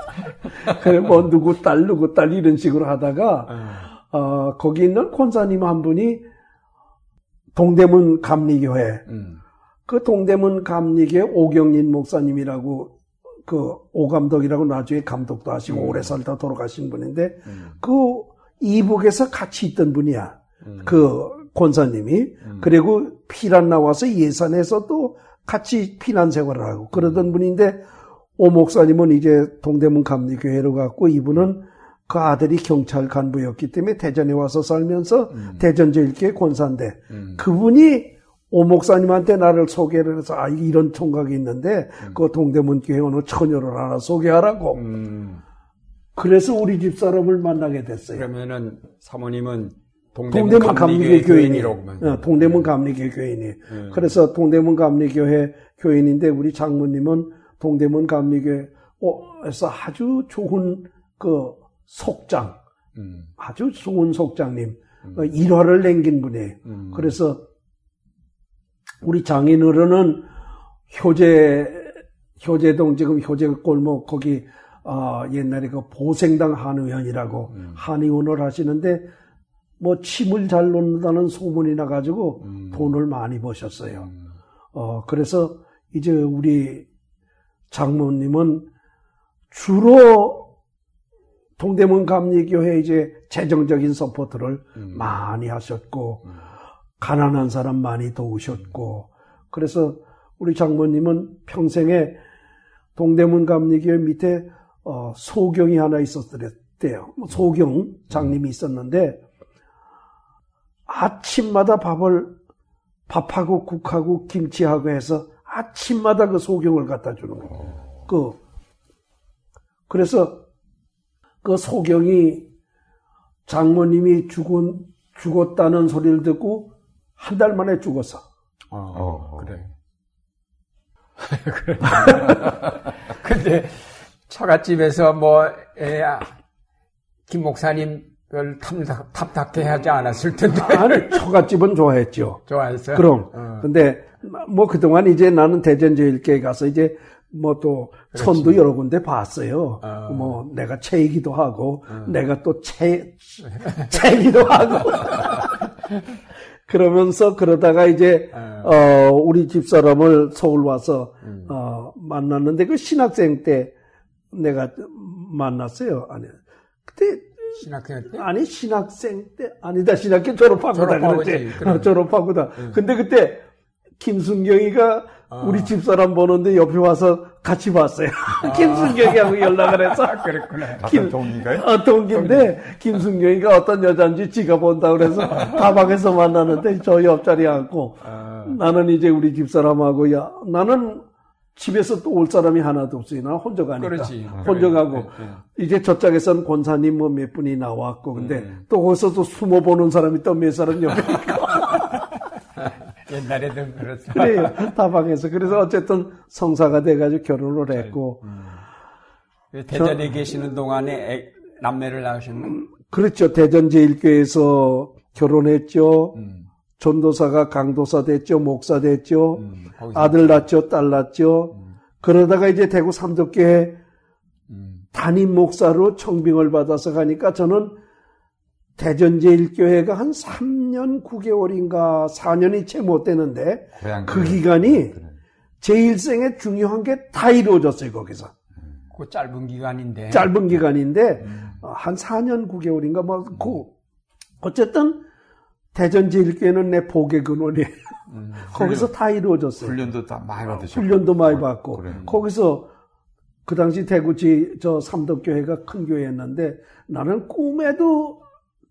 [LAUGHS] 그래 뭐 누구 딸 누구 딸 이런 식으로 하다가 네. 어, 거기 있는 권사님 한 분이 동대문 감리교회 음. 그 동대문 감리교 오경린 목사님이라고 그 오감독이라고 나중에 감독도 하시고 음. 오래 살다 돌아가신 분인데 음. 그 이북에서 같이 있던 분이야. 음. 그 권사님이 음. 그리고 피난 나와서 예산에서 또 같이 피난 생활을 하고 그러던 음. 분인데 오 목사님은 이제 동대문 감리교회로 갔고 이분은 그 아들이 경찰 간부였기 때문에 대전에 와서 살면서 음. 대전 제일교회 권사인데 그분이 오 목사님한테 나를 소개를 해서 아 이런 총각이 있는데 음. 그 동대문 교회 어느 처녀를 하나 소개하라고. 음. 그래서 우리 집 사람을 만나게 됐어요. 그러면은 사모님은 동대문, 감리교회 교인이라고. 어, 동대문 감리교회 교인이. 음. 그래서 동대문 감리교회 교인인데 우리 장모님은 동대문 감리교회에서 아주 좋은 그 속장, 음. 아주 좋은 속장님 음. 어, 일화를 남긴 분이에요. 음. 그래서 우리 장인어른은 효제 효제동 지금 효제 골목 거기 어, 옛날에 그 보생당 한의원이라고 음. 한의원을 하시는데 뭐 침을 잘 놓는다는 소문이 나가지고 음. 돈을 많이 버셨어요. 음. 어 그래서 이제 우리 장모님은 주로 동대문 감리교회 이제 재정적인 support를 음. 많이 하셨고 음. 가난한 사람 많이 도우셨고 그래서 우리 장모님은 평생에 동대문 감리교회 밑에 어, 소경이 하나 있었대요. 뭐 소경 장님이 있었는데 아침마다 밥을 밥하고 국하고 김치하고 해서 아침마다 그 소경을 갖다 주는 거예요. 그 그래서 그 소경이 장모님이 죽은 죽었다는 소리를 듣고 한 달 만에 죽었어. 어, 어 그래. [LAUGHS] [LAUGHS] 근데 처갓집에서 뭐, 에, 김 목사님 별 탐탁, 탑탁해 하지 않았을 텐데. 아니, [LAUGHS] 처갓집은 좋아했죠. 좋아했어요? 그럼. 어. 근데, 뭐 그동안 이제 나는 대전제일교회 가서 이제 뭐또 천도 여러 군데 봤어요. 어. 뭐 내가 채이기도 하고, 어. 내가 또 채, 채기도 하고. [LAUGHS] 그러면서 그러다가 이제 어, 어 우리 집 사람을 서울 와서 음. 어, 만났는데 그 신학생 때 내가 만났어요. 아니 그때 신학생 때? 아니 신학생 때 아니다 신학교 졸업하고다 그랬지. 어, 졸업하고다. 응. 근데 그때 김순경이가 아. 우리 집사람 보는데 옆에 와서 같이 봤어요. 아. [LAUGHS] 김순경이하고 연락을 해서. 아, 그랬구나. 김, 동기인가요? 어, 동기인데, 김순경이가 어떤 여자인지 지가 본다 그래서 다방에서 만나는데 저 옆자리에 앉고, 아. 나는 이제 우리 집사람하고, 야, 나는 집에서 또 올 사람이 하나도 없어요. 나 혼자 가니까. 그렇지. 혼자 가고. 네, 네. 이제 저쪽에서는 권사님 뭐 몇 분이 나왔고, 근데 음. 또 거기서 또 숨어 보는 사람이 또 몇 사람 옆에 있고. [LAUGHS] 옛날에도 그렇죠. 그래요. 다방에서. 그래서 어쨌든 성사가 돼가지고 결혼을 했고. 음. 대전에 저, 계시는 동안에 애, 남매를 낳으셨나? 음, 그렇죠. 대전 제일교회에서 결혼했죠. 음. 전도사가 강도사 됐죠. 목사 됐죠. 음, 아들 낳죠. 딸 낳죠. 음. 그러다가 이제 대구 삼덕교회 음. 담임 목사로 청빙을 받아서 가니까 저는 대전제일교회가 한 3년 9개월인가 4년이 채 못 되는데 그 기간이 제 일생에 중요한 게 다 이루어졌어요 거기서. 그 짧은 기간인데. 짧은 기간인데 음. 한 4년 9개월인가 뭐 그, 어쨌든 대전제일교회는 내 복의 근원이에요. 음, [LAUGHS] 거기서 다 이루어졌어요. 훈련도 다 많이 받으셨고. 훈련도 많이 받고. 그래. 거기서 그 당시 대구지 저 삼덕교회가 큰 교회였는데 나는 꿈에도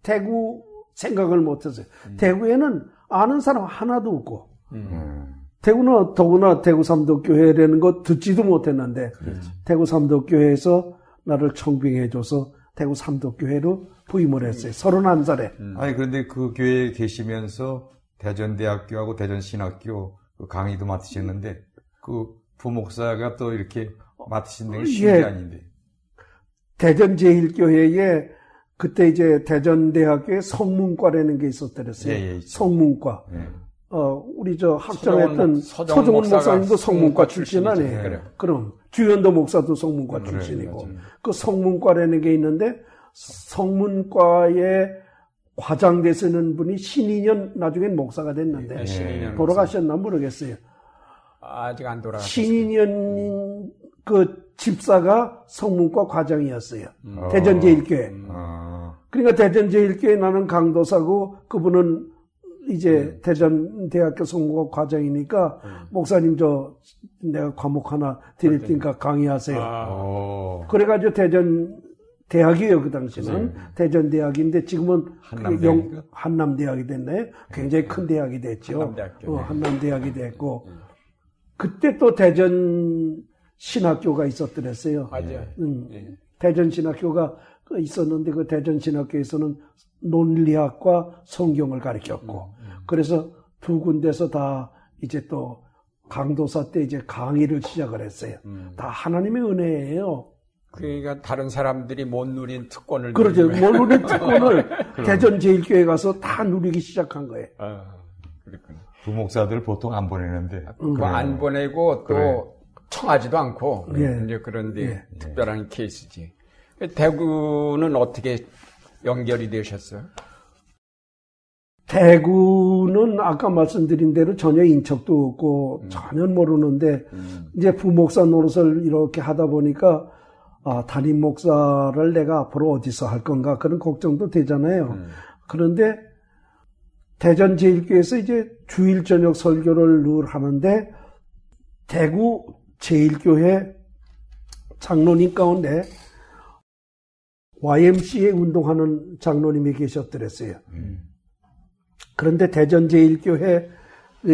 대구 생각을 못했어요. 음. 대구에는 아는 사람 하나도 없고, 음. 대구는 더구나 대구 삼덕교회라는 거 듣지도 못했는데, 그렇지. 대구 삼덕교회에서 나를 청빙해줘서 대구 삼덕교회로 부임을 했어요. 31살에. 음. 아니, 그런데 그 교회에 계시면서 대전대학교하고 대전신학교 그 강의도 맡으셨는데, 그 부목사가 또 이렇게 맡으신 게 쉬운 예. 게 아닌데. 대전제일교회에 그때 이제 대전대학교에 성문과라는 게 있었더랬어요. 예, 예, 성문과. 예. 어, 우리 저 학장했던 서정훈 목사님도 성문과 출신 아니에요. 그래. 그럼 주현도 목사도 성문과 음, 출신이고 그래, 그 성문과라는 게 있는데 성문과에 과장 되시는 분이 신인년 나중엔 목사가 됐는데 예, 돌아가셨나 모르겠어요. 아직 안 돌아가셨어요. 신인년 그 집사가 성문과 과장이었어요. 음. 대전제일교회. 음. 아. 그러니까 대전제일교회 나는 강도사고 그분은 이제 음. 대전 대학교 성문과 과장이니까 음. 목사님 저 내가 과목 하나 드릴 테니까 강의하세요. 아. 그래가지고 대전 대학이에요 그 당시는 네. 대전 대학인데 지금은 한남대학 한남 대학이 됐네. 굉장히 큰 대학이 됐죠. 한남대학교. 어, 한남 대학이 됐고 음. 그때 또 대전 신학교가 있었더랬어요. 맞아요. 음, 네. 대전 신학교가 있었는데 그 대전 신학교에서는 논리학과 성경을 가르쳤고 음, 음. 그래서 두 군데서 다 이제 또 강도사 때 이제 강의를 시작을 했어요. 음. 다 하나님의 은혜예요. 그러니까 다른 사람들이 못 누린 특권을 그렇죠. 못 누린 특권을 [LAUGHS] 대전 제일교회 가서 다 누리기 시작한 거예요. 아, 그렇군요. 부목사들 보통 안 보내는데. 음. 안 보내고 또 그래. 청하지도 않고 예. 이제 그런데 예. 특별한 케이스지. 대구는 어떻게 연결이 되셨어요? 대구는 아까 말씀드린 대로 전혀 인척도 없고 음. 전혀 모르는데 음. 이제 부목사 노릇을 이렇게 하다 보니까 아, 담임 목사를 내가 앞으로 어디서 할 건가 그런 걱정도 되잖아요. 음. 그런데 대전 제일교회에서 이제 주일 저녁 설교를 늘 하는데 대구 제일교회 장로님 가운데 YMCA 운동하는 장로님이 계셨더랬어요. 음. 그런데 대전 제일교회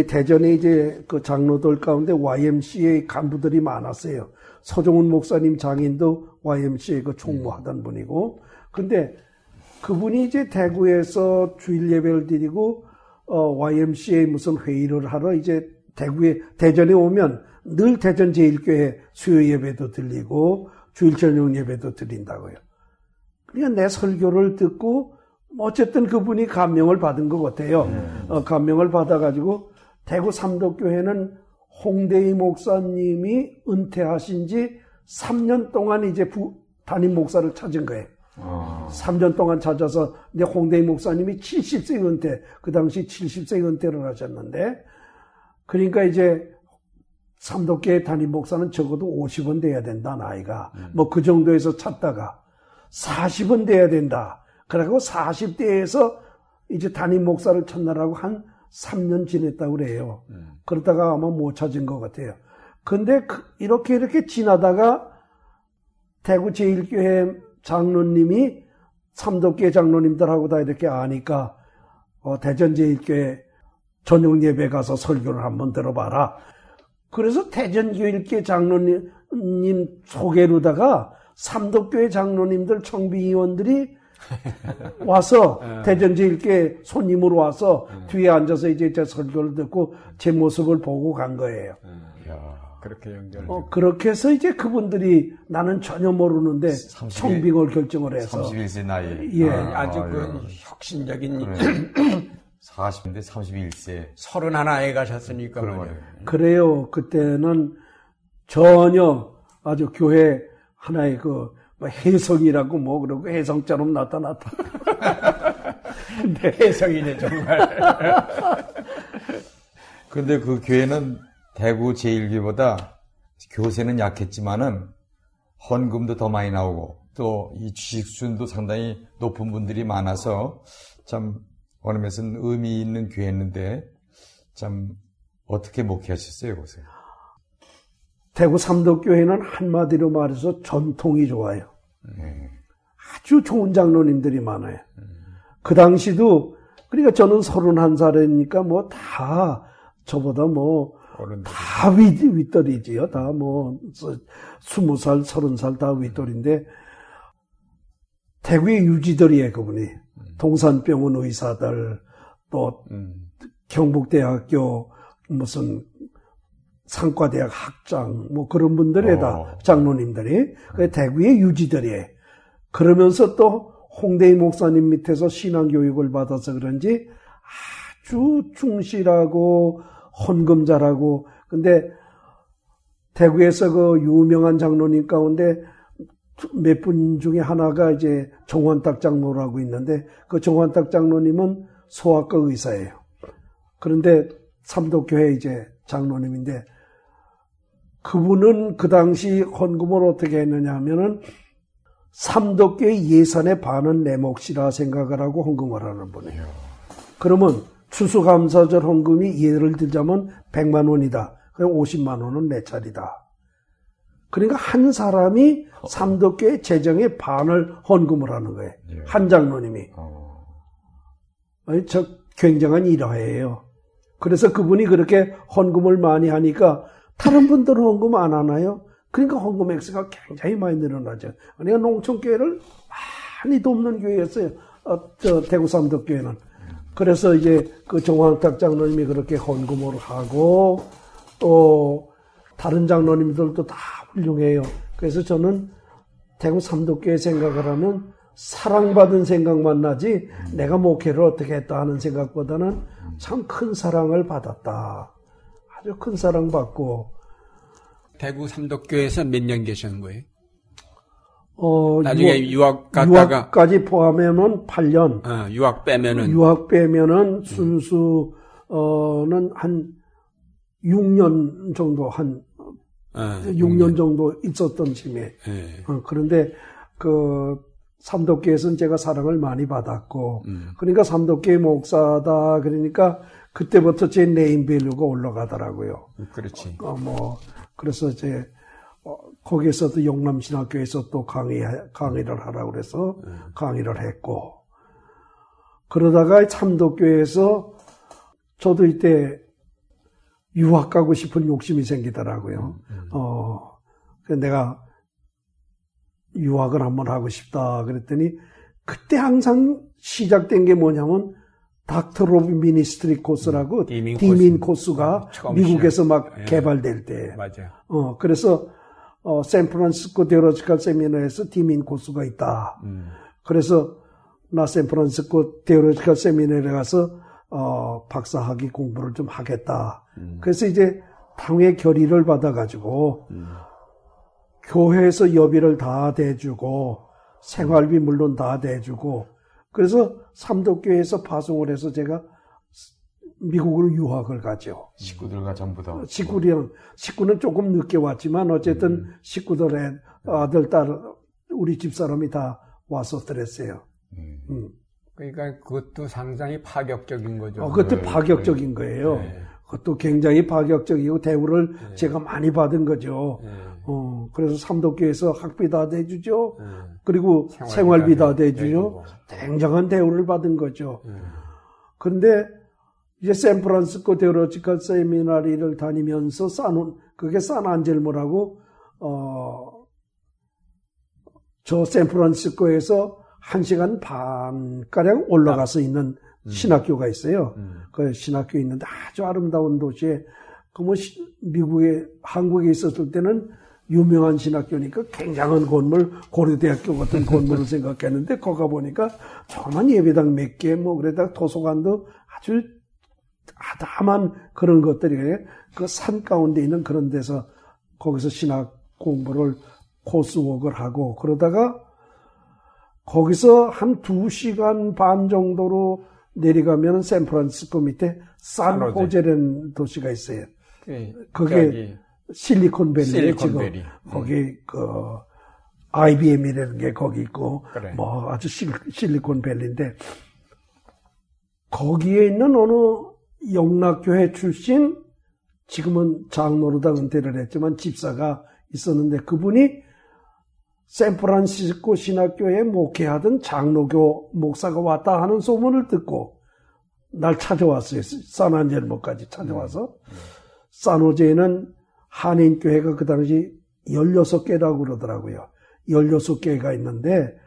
대전에 이제 그 장로들 가운데 YMCA 간부들이 많았어요. 서종훈 목사님 장인도 YMCA 그 총무하던 분이고, 근데 그분이 이제 대구에서 주일 예배를 드리고 어, YMCA 무슨 회의를 하러 이제 대구에 대전에 오면 늘 대전 제일교회 수요 예배도 들리고 주일 저녁 예배도 드린다고요. 그러니까 내 설교를 듣고 어쨌든 그분이 감명을 받은 것 같아요. 음. 어, 감명을 받아가지고 대구 삼덕교회는 홍대희 목사님이 은퇴하신 지 3년 동안 이제 부, 담임 목사를 찾은 거예요. 아. 3년 동안 찾아서 이제 홍대희 목사님이 70세 은퇴, 그 당시 70세 은퇴를 하셨는데, 그러니까 이제 삼덕교회 담임 목사는 적어도 50은 돼야 된다, 나이가. 음. 뭐그 정도에서 찾다가 40은 돼야 된다. 그래고 40대에서 이제 담임 목사를 찾느라고 한 3년 지냈다고 그래요. 음. 그러다가 아마 못 찾은 것 같아요. 근데 그 이렇게 이렇게 지나다가 대구 제1교회 장로님이 삼덕교회 장로님들하고 다 이렇게 아니까 어, 대전 제1교회 전용 예배 가서 설교를 한번 들어봐라. 그래서 대전 교일교 장로님 소개로다가 삼덕교회 장로님들 청비위원들이 와서 [LAUGHS] 네. 대전제일께 손님으로 와서 네. 뒤에 앉아서 이제 제 설교를 듣고 제 모습을 보고 간 거예요. 네. 야, 그렇게 연결. 어, 그렇게 해서 이제 그분들이 나는 전혀 모르는데 30일, 청빙을 결정을 해서 31세 나이. 예, 아, 주그 혁신적인 그래. 40인데 31세. 31에 가셨으니까 말이에요. 그래요. 그때는 전혀 아주 교회 하나의 그뭐 해성이라고 뭐 그러고 해성처럼 나타났다. [LAUGHS] 근데 해성이네 정말. [LAUGHS] 근데 그 교회는 대구 제1교보다 교세는 약했지만은 헌금도 더 많이 나오고 또 이 주식 수준도 상당히 높은 분들이 많아서 참 어느 면에서는 의미 있는 교회였는데 참 어떻게 목회하셨어요, 거기서? 대구 삼덕교회는 한마디로 말해서 전통이 좋아요. 아주 좋은 장로님들이 많아요. 그 당시도 그러니까 저는 31살이니까 뭐 다 저보다 뭐 다 윗돌이지요. 다뭐 20살, 30살 다 윗돌인데 대구의 유지들이에요, 그분이. 동산병원 의사들, 또 음. 경북대학교 무슨 상과대학 학장 뭐 그런 분들에다 어. 장로님들이 그 대구의 유지들이 그러면서 또 홍대희 목사님 밑에서 신앙교육을 받아서 그런지 아주 충실하고 헌금자라고 근데 대구에서 그 유명한 장로님 가운데 몇 분 중에 하나가 이제 정원탁 장로라고 있는데 그 정원탁 장로님은 소아과 의사예요. 그런데 삼도교회 이제 장로님인데 그분은 그 당시 헌금을 어떻게 했느냐 하면은 삼덕교의 예산의 반은 내 몫이라 생각을 하고 헌금을 하는 분이에요. 그러면 추수감사절 헌금이 예를 들자면 100만 원이다. 그럼 50만 원은 내 차리다. 그러니까 한 사람이 삼덕교의 재정의 반을 헌금을 하는 거예요. 예. 한 장로님이. 어. 저 굉장한 일화예요. 그래서 그분이 그렇게 헌금을 많이 하니까 다른 분들은 헌금 안 하나요? 그러니까 헌금 액수가 굉장히 많이 늘어나죠. 그러니까 농촌교회를 많이 돕는 교회였어요. 어, 저 대구 삼덕교회는. 그래서 이제 그 정황탁 장로님이 그렇게 헌금을 하고 또 다른 장로님들도 다 훌륭해요. 그래서 저는 대구 삼덕교회 생각을 하면 사랑받은 생각만 나지 내가 목회를 어떻게 했다 하는 생각보다는 참 큰 사랑을 받았다. 아주 큰 사랑받고 대구 삼덕교에서 몇 년 계신 거예요? 어, 나중에 유학, 갔다가 유학 까지 포함하면 8년. 어, 유학 빼면은 유학 빼면은 순수는 어, 한 6년 정도 한 어, 6년, 6년 정도 있었던 심에. 네. 어, 그런데 그 삼덕교에서는 제가 사랑을 많이 받았고, 음. 그러니까 삼덕교의 목사다 그러니까 그때부터 제 네임 밸류가 올라가더라고요. 그렇지. 어, 뭐, 그래서 이제, 어, 거기에서도 영남신학교에서 또 강의 강의를 하라고 그래서 음. 강의를 했고 그러다가 삼덕교회에서 저도 이때 유학 가고 싶은 욕심이 생기더라고요. 음, 음. 어, 내가 유학을 한번 하고 싶다 그랬더니 그때 항상 시작된 게 뭐냐면 Doctor of Ministry 코스라고 음, D.Min, D.Min 코스. 가 미국에서 막 예. 개발될 때. 맞아요. 어, 그래서 어, San Francisco Theological Seminary에서 D.Min 코스가 있다. 음. 그래서 나 San Francisco Theological Seminary에 가서 어, 박사학위 공부를 좀 하겠다. 음. 그래서 이제 당회 결의를 받아가지고 음. 교회에서 여비를 다 대주고 생활비 물론 다 대주고 그래서 삼독교회에서 파송을 해서 제가 미국으로 유학을 가죠. 식구들과 전부 다. 식구랑 식구는 조금 늦게 왔지만 어쨌든 음. 식구들의 아들 딸 우리 집 사람이 다 와서 들었어요. 음. 음. 그러니까 그것도 상당히 파격적인 거죠. 어, 그것도 네, 파격적인 네. 거예요. 네. 그것도 굉장히 파격적이고 대우를 네. 제가 많이 받은 거죠. 네. 어, 그래서 삼독교에서 학비 다 대주죠. 네. 그리고 생활비, 생활비 다 대주죠. 굉장한 대우를 받은 거죠. 그런데 이제 샌프란시스코 데오로지컬 세미나리를 다니면서 싸는 그게 산 안젤모라고 어, 저 샌프란시스코에서 1시간 반가량 올라가서 있는 음. 신학교가 있어요. 음. 그 신학교 있는데 아주 아름다운 도시에 그 뭐 미국에 한국에 있었을 때는 유명한 신학교니까 굉장한 건물 고려대학교 같은 건물을 [LAUGHS] 생각했는데 거기 가 보니까 조만 예배당 몇 개 뭐 그래다 도서관도 아주 아담한 그런 것들이 그 산 가운데 있는 그런 데서 거기서 신학 공부를 코스웍을 하고 그러다가 거기서 한 두 시간 반 정도로 내려가면 샌프란시스코 밑에 산호제라는 도시가 있어요. 네, 그게 실리콘밸리 실리콘 지금 거기 음. 그 IBM이라는 게 거기 있고 그래. 뭐 아주 실리콘밸리인데 거기에 있는 어느 영락교회 출신 지금은 장로로다 은퇴를 했지만 집사가 있었는데 그분이 샌프란시스코 신학교에 목회하던 장로교 목사가 왔다 하는 소문을 듣고 날 찾아왔어요. 산안젤모까지 찾아와서. 음. 음. 산호제에는 한인교회가 그 당시 16개라고 그러더라고요. 16개가 있는데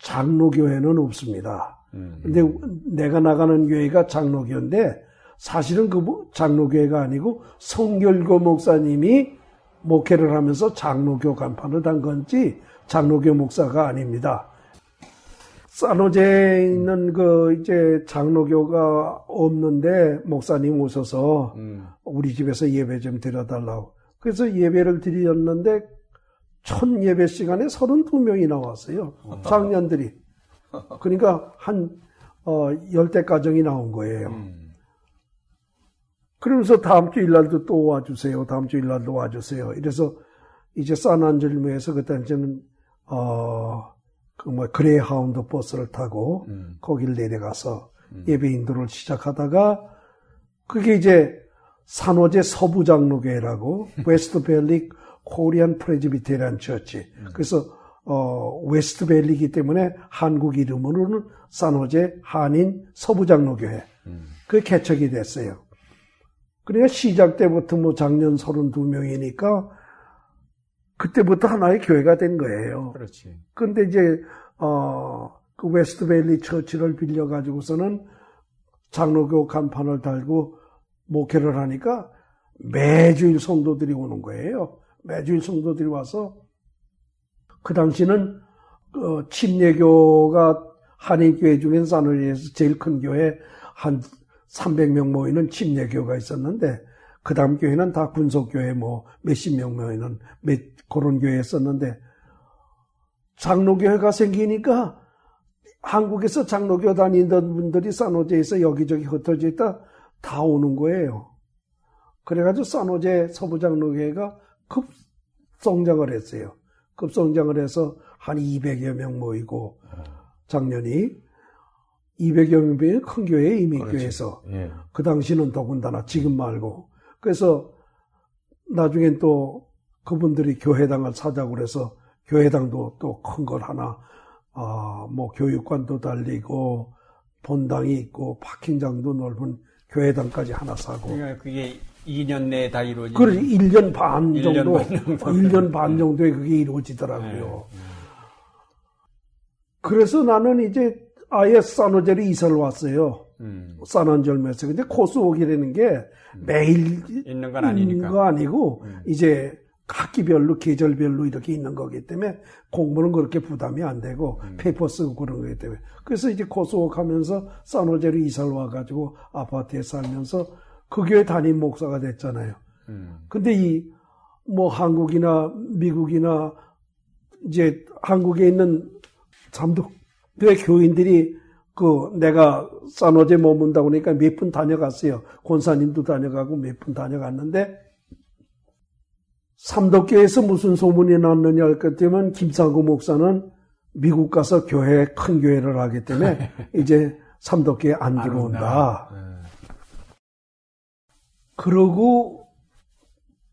장로교회는 없습니다. 음. 근데 내가 나가는 교회가 장로교인데 사실은 그 장로교회가 아니고 성결교 목사님이 목회를 하면서 장로교 간판을 단 건지 장로교 목사가 아닙니다. 산호제에 있는 그 이제 장로교가 없는데 목사님 오셔서 음. 우리 집에서 예배 좀 드려달라고. 그래서 예배를 드렸는데 첫 예배 시간에 32명이 나왔어요. 장년들이. 그러니까 한, 어, 열댓 가정이 나온 거예요. 음. 그러면서 다음 주 일날도 또 와주세요. 다음 주 일날도 와주세요. 이래서 이제 산안젤모에서 그때 이제는 어, 그뭐 그레이하운드 버스를 타고 음. 거기를 내려가서 음. 예배 인도를 시작하다가 그게 이제 산호제 서부장로교회라고 West Valley Korean Presbyterian Church. 음. 그래서 어 웨스트밸리이기 때문에 한국 이름으로는 산호제 한인 서부장로교회. 음. 그 개척이 됐어요. 그러니까 시작 때부터 뭐 장년 32명이니까 그때부터 하나의 교회가 된 거예요. 그렇지. 근데 이제, 어, 그 West Valley Church를 빌려 가지고서는 장로교 간판을 달고 목회를 하니까 매주일 성도들이 오는 거예요. 매주일 성도들이 와서 그 당시는 어, 침례교가 한인교회 중엔 산울리에서 제일 큰 교회 한 300명 모이는 침례교가 있었는데 그 다음 교회는 다 군속교회 뭐 몇십 명 모이는 몇 그런 교회에 썼는데 장로교회가 생기니까 한국에서 장로교 다니던 분들이 산호제에서 여기저기 흩어져 있다 다 오는 거예요. 그래가지고 산호제 서부장로교회가 급성장을 했어요. 급성장을 해서 한 200여 명 모이고 작년이 200여 명이 큰 교회 이민교회에서 예. 그 당시는 더군다나 지금 말고 그래서 나중엔 또 그분들이 교회당을 사자고 그래서 교회당도 또 큰 걸 하나 어, 뭐 교육관도 달리고 본당이 있고 파킹장도 넓은 교회당까지 하나 사고. 그러니까 그게 2년 내에 다 이루어지. 그래 1년 반 정도, 1년 반, 1년 반 정도에 그게 이루어지더라고요. 네. 그래서 나는 이제 아예 산호제로 이사를 왔어요. 음. 산안젤모에서 근데 coursework이라는 게 매일 있는 건 아니니까. 있는 거 아니고 음. 이제 학기별로 계절별로 이렇게 있는 거기 때문에 공부는 그렇게 부담이 안 되고 음. paper 쓰고 그런 거기 때문에 그래서 이제 coursework 하면서 산호제로 이사를 와가지고 아파트에 살면서 그 교회 담임 목사가 됐잖아요. 음. 근데 이 뭐 한국이나 미국이나 이제 한국에 있는 잠독교회 교인들이 그 내가 산호제 머문다고 그러니까 몇 분 다녀갔어요. 권사님도 다녀가고 몇 분 다녀갔는데 삼덕교에서 무슨 소문이 났느냐 할 것 때문에 김상구 목사는 미국 가서 교회 큰 교회를 하기 때문에 [LAUGHS] 이제 삼덕교에 안 들어온다. 네. 그러고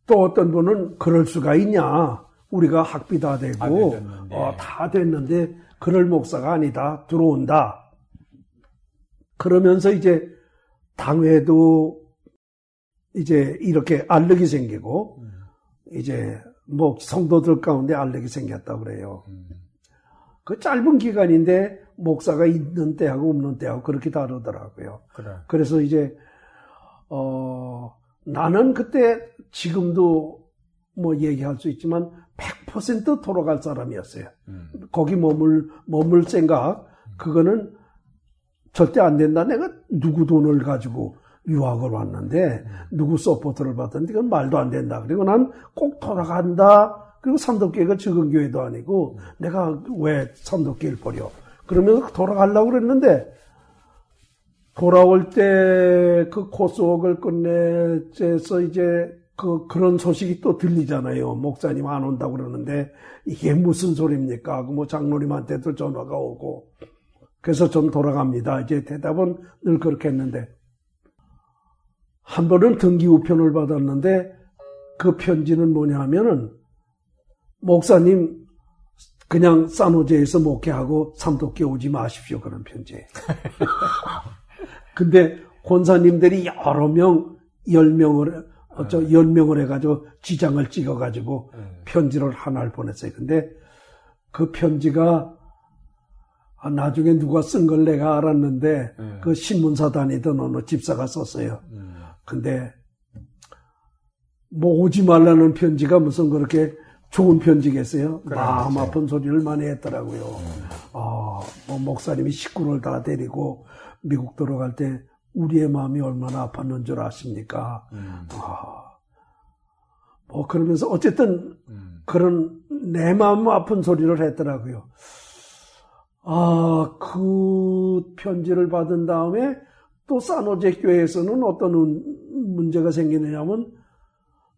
또 어떤 분은 그럴 수가 있냐. 우리가 학비 다 되고 어, 다 됐는데 그럴 목사가 아니다. 들어온다. 그러면서 이제 당회도 이제 이렇게 알력이 생기고 음. 이제 뭐 성도들 가운데 알력이 생겼다고 그래요. 음. 그 짧은 기간인데 목사가 있는 때하고 없는 때하고 그렇게 다르더라고요. 그래. 그래서 이제 어 나는 그때 지금도 뭐 얘기할 수 있지만 100% 돌아갈 사람이었어요. 음. 거기 머물 머물 생각 그거는 절대 안 된다. 내가 누구 돈을 가지고 유학을 왔는데 누구 support를 받았는데 그건 말도 안 된다. 그리고 난 꼭 돌아간다. 그리고 삼덕교회가 적은 교회도 아니고 내가 왜 삼덕교회를 버려. 그러면서 돌아가려고 그랬는데 돌아올 때 그 코스웍을 끝내서 이제 그 그런 소식이 또 들리잖아요. 목사님 안 온다고 그러는데 이게 무슨 소리입니까? 그뭐 장로님한테도 전화가 오고 그래서 좀 돌아갑니다. 이제 대답은 늘 그렇게 했는데 한 번은 등기 우편을 받았는데 그 편지는 뭐냐 하면은 목사님 그냥 산호제에서 목회하고 삼독교 오지 마십시오 그런 편지. [LAUGHS] 근데 권사님들이 여러 명, 열 명을 어쩌 연명을 해가지고 지장을 찍어가지고 네. 편지를 하나를 보냈어요. 근데 그 편지가 아, 나중에 누가 쓴 걸 내가 알았는데 네. 그 신문사 다니던 어느 집사가 썼어요. 음. 근데 뭐 오지 말라는 편지가 무슨 그렇게 좋은 편지겠어요? 마음 아픈 소리를 많이 했더라고요. 음. 아, 뭐 목사님이 식구를 다 데리고 미국 들어갈 때 우리의 마음이 얼마나 아팠는 줄 아십니까? 음. 아, 뭐 그러면서 어쨌든 음. 그런 내 마음 아픈 소리를 했더라고요. 아, 그 편지를 받은 다음에 또 사노제 교회에서는 어떤 문제가 생기느냐면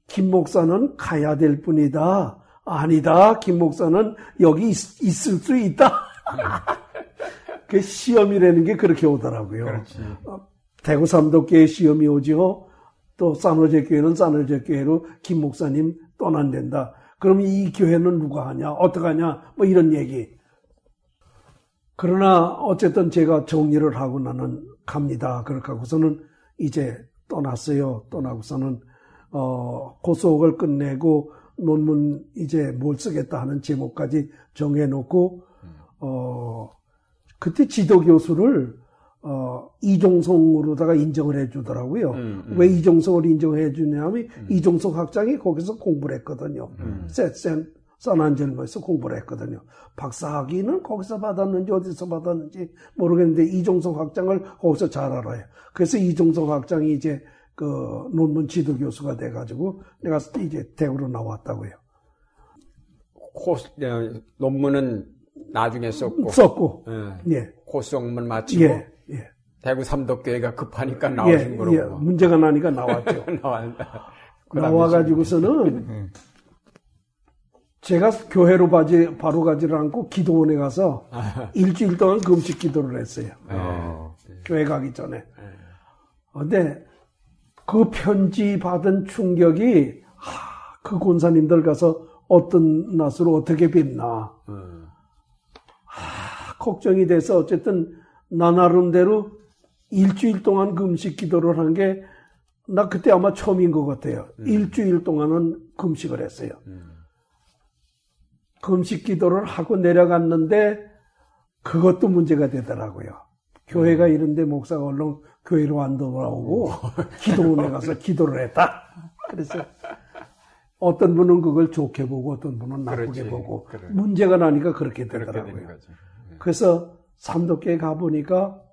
김 목사는 가야 될 뿐이다. 아니다. 김 목사는 여기 있, 있을 수 있다. [LAUGHS] 그 시험이라는 게 그렇게 오더라고요. 그렇지. 어, 대구 삼덕교회 시험이 오죠. 또 사노제 교회는 사노제 교회로 김 목사님 떠난댄다. 그럼 이 교회는 누가 하냐? 어떡하냐? 뭐 이런 얘기. 그러나 어쨌든 제가 정리를 하고 나는 갑니다. 그렇게 하고서는 이제 떠났어요. 떠나고서는 어, 고속을 끝내고 논문 이제 뭘 쓰겠다 하는 제목까지 정해놓고 어, 그때 지도 교수를 어, 이종성으로다가 인정을 해주더라고요. 음, 음. 왜 이종성을 인정해 주냐면 음. 이종성 학장이 거기서 공부를 했거든요. 음. 셋센 산안젤모에서 공부를 했거든요. 박사학위는 거기서 받았는지 어디서 받았는지 모르겠는데 이종성 학장을 거기서 잘 알아요. 그래서 이종성 학장이 이제 그 논문 지도 교수가 돼가지고 내가 이제 대구로 나왔다고요. 코스 어, 논문은 나중에 썼고 썼고 예. 예. 코스 논문 마치고 예. 예. 대구 삼덕교회가 급하니까 나오신 예. 거로 예. 문제가 나니까 나왔죠. [LAUGHS] 나와가지고서는 제가 교회로 가지, 바로 가지를 않고 기도원에 가서 일주일 동안 금식 기도를 했어요. 어. 교회 가기 전에. 근데 그 편지 받은 충격이, 아, 그 권사님들 가서 어떤 낯으로 어떻게 뵙나. 음. 아, 걱정이 돼서 어쨌든 나 나름대로 일주일 동안 금식 기도를 한 게 나 그때 아마 처음인 것 같아요. 음. 일주일 동안은 금식을 했어요. 음. 금식 기도를 하고 내려갔는데 그것도 문제가 되더라고요. 교회가 음. 이런데 목사가 얼른 교회로 안 돌아오고 기도원에 [LAUGHS] 가서 기도를 했다. 그래서 어떤 분은 그걸 좋게 보고 어떤 분은 나쁘게 그렇지, 보고 그래. 문제가 나니까 그렇게 되더라고요. 그렇게 네. 그래서 삼도교에 가보니까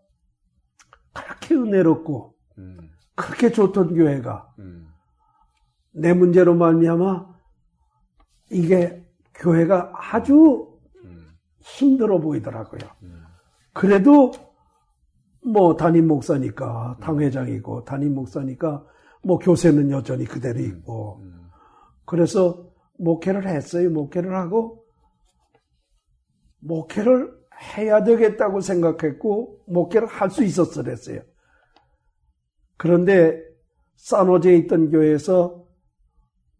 그렇게 은혜롭고 음. 그렇게 좋던 교회가 음. 내 문제로 말미암아 이게 교회가 아주 음. 힘들어 보이더라고요. 음. 그래도 뭐 담임 목사니까 당회장이고 담임 목사니까 뭐 교세는 여전히 그대로 음. 있고 그래서 목회를 했어요. 목회를 하고 목회를 해야 되겠다고 생각했고 목회를 할 수 있었어랬어요. 그런데 산호제에 있던 교회에서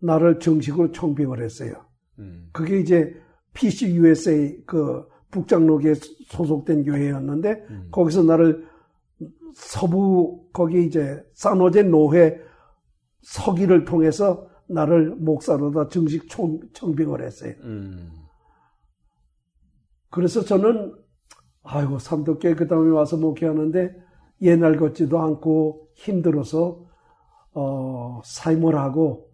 나를 정식으로 총빙을 했어요. 음. 그게 이제 PC USA 그 북장로교에 소속된 교회였는데 음. 거기서 나를 서부 거기 이제 산호제 노회 서기를 통해서 나를 목사로다 정식 총, 청빙을 했어요. 음. 그래서 저는 아이고 삼덕교회 그 다음에 와서 목회하는데 옛날 같지도 않고 힘들어서 어, 사임을 하고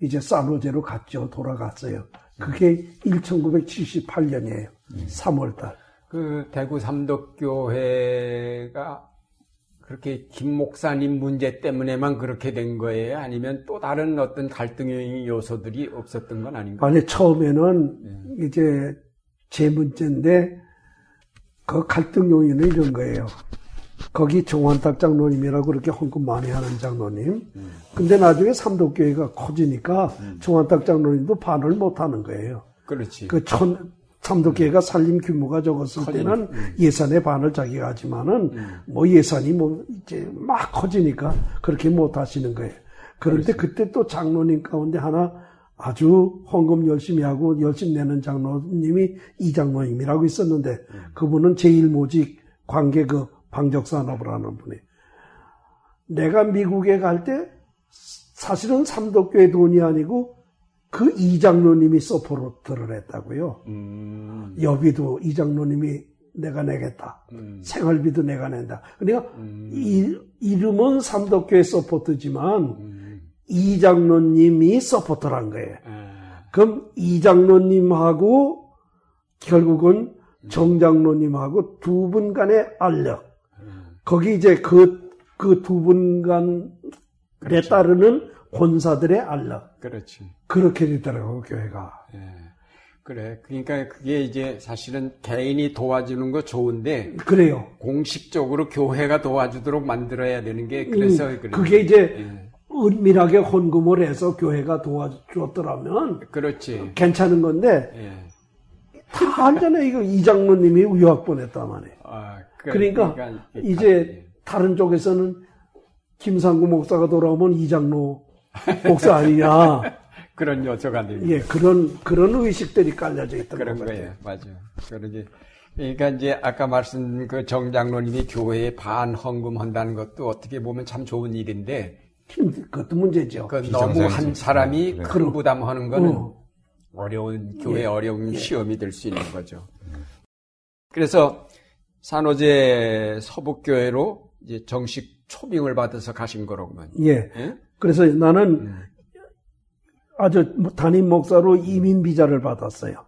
이제 산호제로 갔죠. 돌아갔어요. 그게 1978년이에요. 음. 3월 달. 그 대구 삼덕교회가 그렇게 김 목사님 문제 때문에만 그렇게 된 거예요? 아니면 또 다른 어떤 갈등의 요소들이 없었던 건 아닌가요? 아니, 처음에는 네. 이제 제 문제인데 그 갈등 요인은 이런 거예요. 거기 정환탁 장로님이라고 그렇게 헌금 많이 하는 장로님. 음. 근데 나중에 삼도교회가 커지니까 음. 정환탁 장로님도 반을 못 하는 거예요. 그렇지. 그 천, 삼도교회가 살림 규모가 적었을 커지는, 때는 음. 예산의 반을 자기가 하지만은 음. 뭐 예산이 뭐 이제 막 커지니까 그렇게 못 하시는 거예요. 그런데 그렇지. 그때 또 장로님 가운데 하나 아주 헌금 열심히 하고 열심히 내는 장로님이 이 장로님이라고 있었는데 음. 그분은 제일 모직 관계 그 방적산업을 하는 분이 내가 미국에 갈 때 사실은 삼덕교회 돈이 아니고 그 이장로님이 support를 했다고요. 음. 여비도 이장로님이 내가 내겠다. 음. 생활비도 내가 낸다. 그러니까 음. 이, 이름은 삼덕교회 support지만 음. 이장로님이 support를 한 거예요. 음. 그럼 이장로님하고 결국은 음. 정장로님하고 두 분 간의 알력. 거기 이제 그, 그 두 분간에 그렇죠. 따르는 권사들의 알력. 그렇지. 그렇게 되더라고, 교회가. 예. 그래. 그러니까 그게 이제 사실은 개인이 도와주는 거 좋은데. 그래요. 공식적으로 교회가 도와주도록 만들어야 되는 게 그래서 음, 그게 이제 예. 은밀하게 헌금을 해서 교회가 도와줬더라면. 그렇지. 괜찮은 건데. 예. 다 [LAUGHS] 완전히 이거 이 장로님이 유학 보냈단 말이에요. 아, 그러니까, 그러니까 이제 다른 쪽에서는 김상구 목사가 돌아오면 이장로 목사 아니냐. [LAUGHS] 그런 요소가 됩니다. 예, 그런, 그런 의식들이 깔려져 있던 그런 거예요. 맞아요. 그러지. 그러니까 이제 아까 말씀 그 정장로님이 교회에 반 헌금한다는 것도 어떻게 보면 참 좋은 일인데. 힘, 그것도 문제죠. 그 너무 한 사람이 네. 큰 부담하는 거는 어. 어려운, 교회 예. 어려운 예. 시험이 될 수 있는 거죠. 그래서 산호제 서북교회로 이제 정식 초빙을 받아서 가신 거로구만. 예. 예? 그래서 나는 음. 아주 담임 목사로 이민 비자를 받았어요.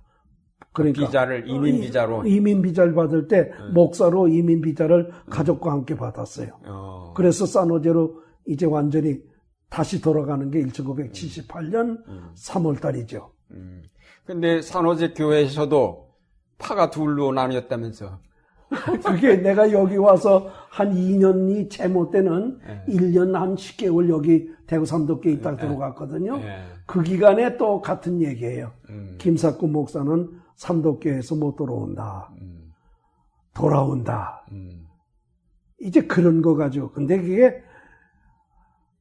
그러니까 비자를 이민 비자로 이민 비자를 받을 때 음. 목사로 이민 비자를 음. 가족과 함께 받았어요. 어. 그래서 산호제로 이제 완전히 다시 돌아가는 게 1978년 3월 달이죠. 음. 근데 산호제 교회에서도 파가 둘로 나뉘었다면서. [LAUGHS] 그게 내가 여기 와서 한 2년이 채못 되는 네. 1년 한 10개월 여기 대구 삼덕교에 있다 네. 들어갔거든요. 네. 그 기간에 또 같은 얘기예요. 음. 김사꾼 목사는 삼덕교에서 못 돌아온다. 음. 돌아온다. 음. 이제 그런 거 가지고. 근데 그게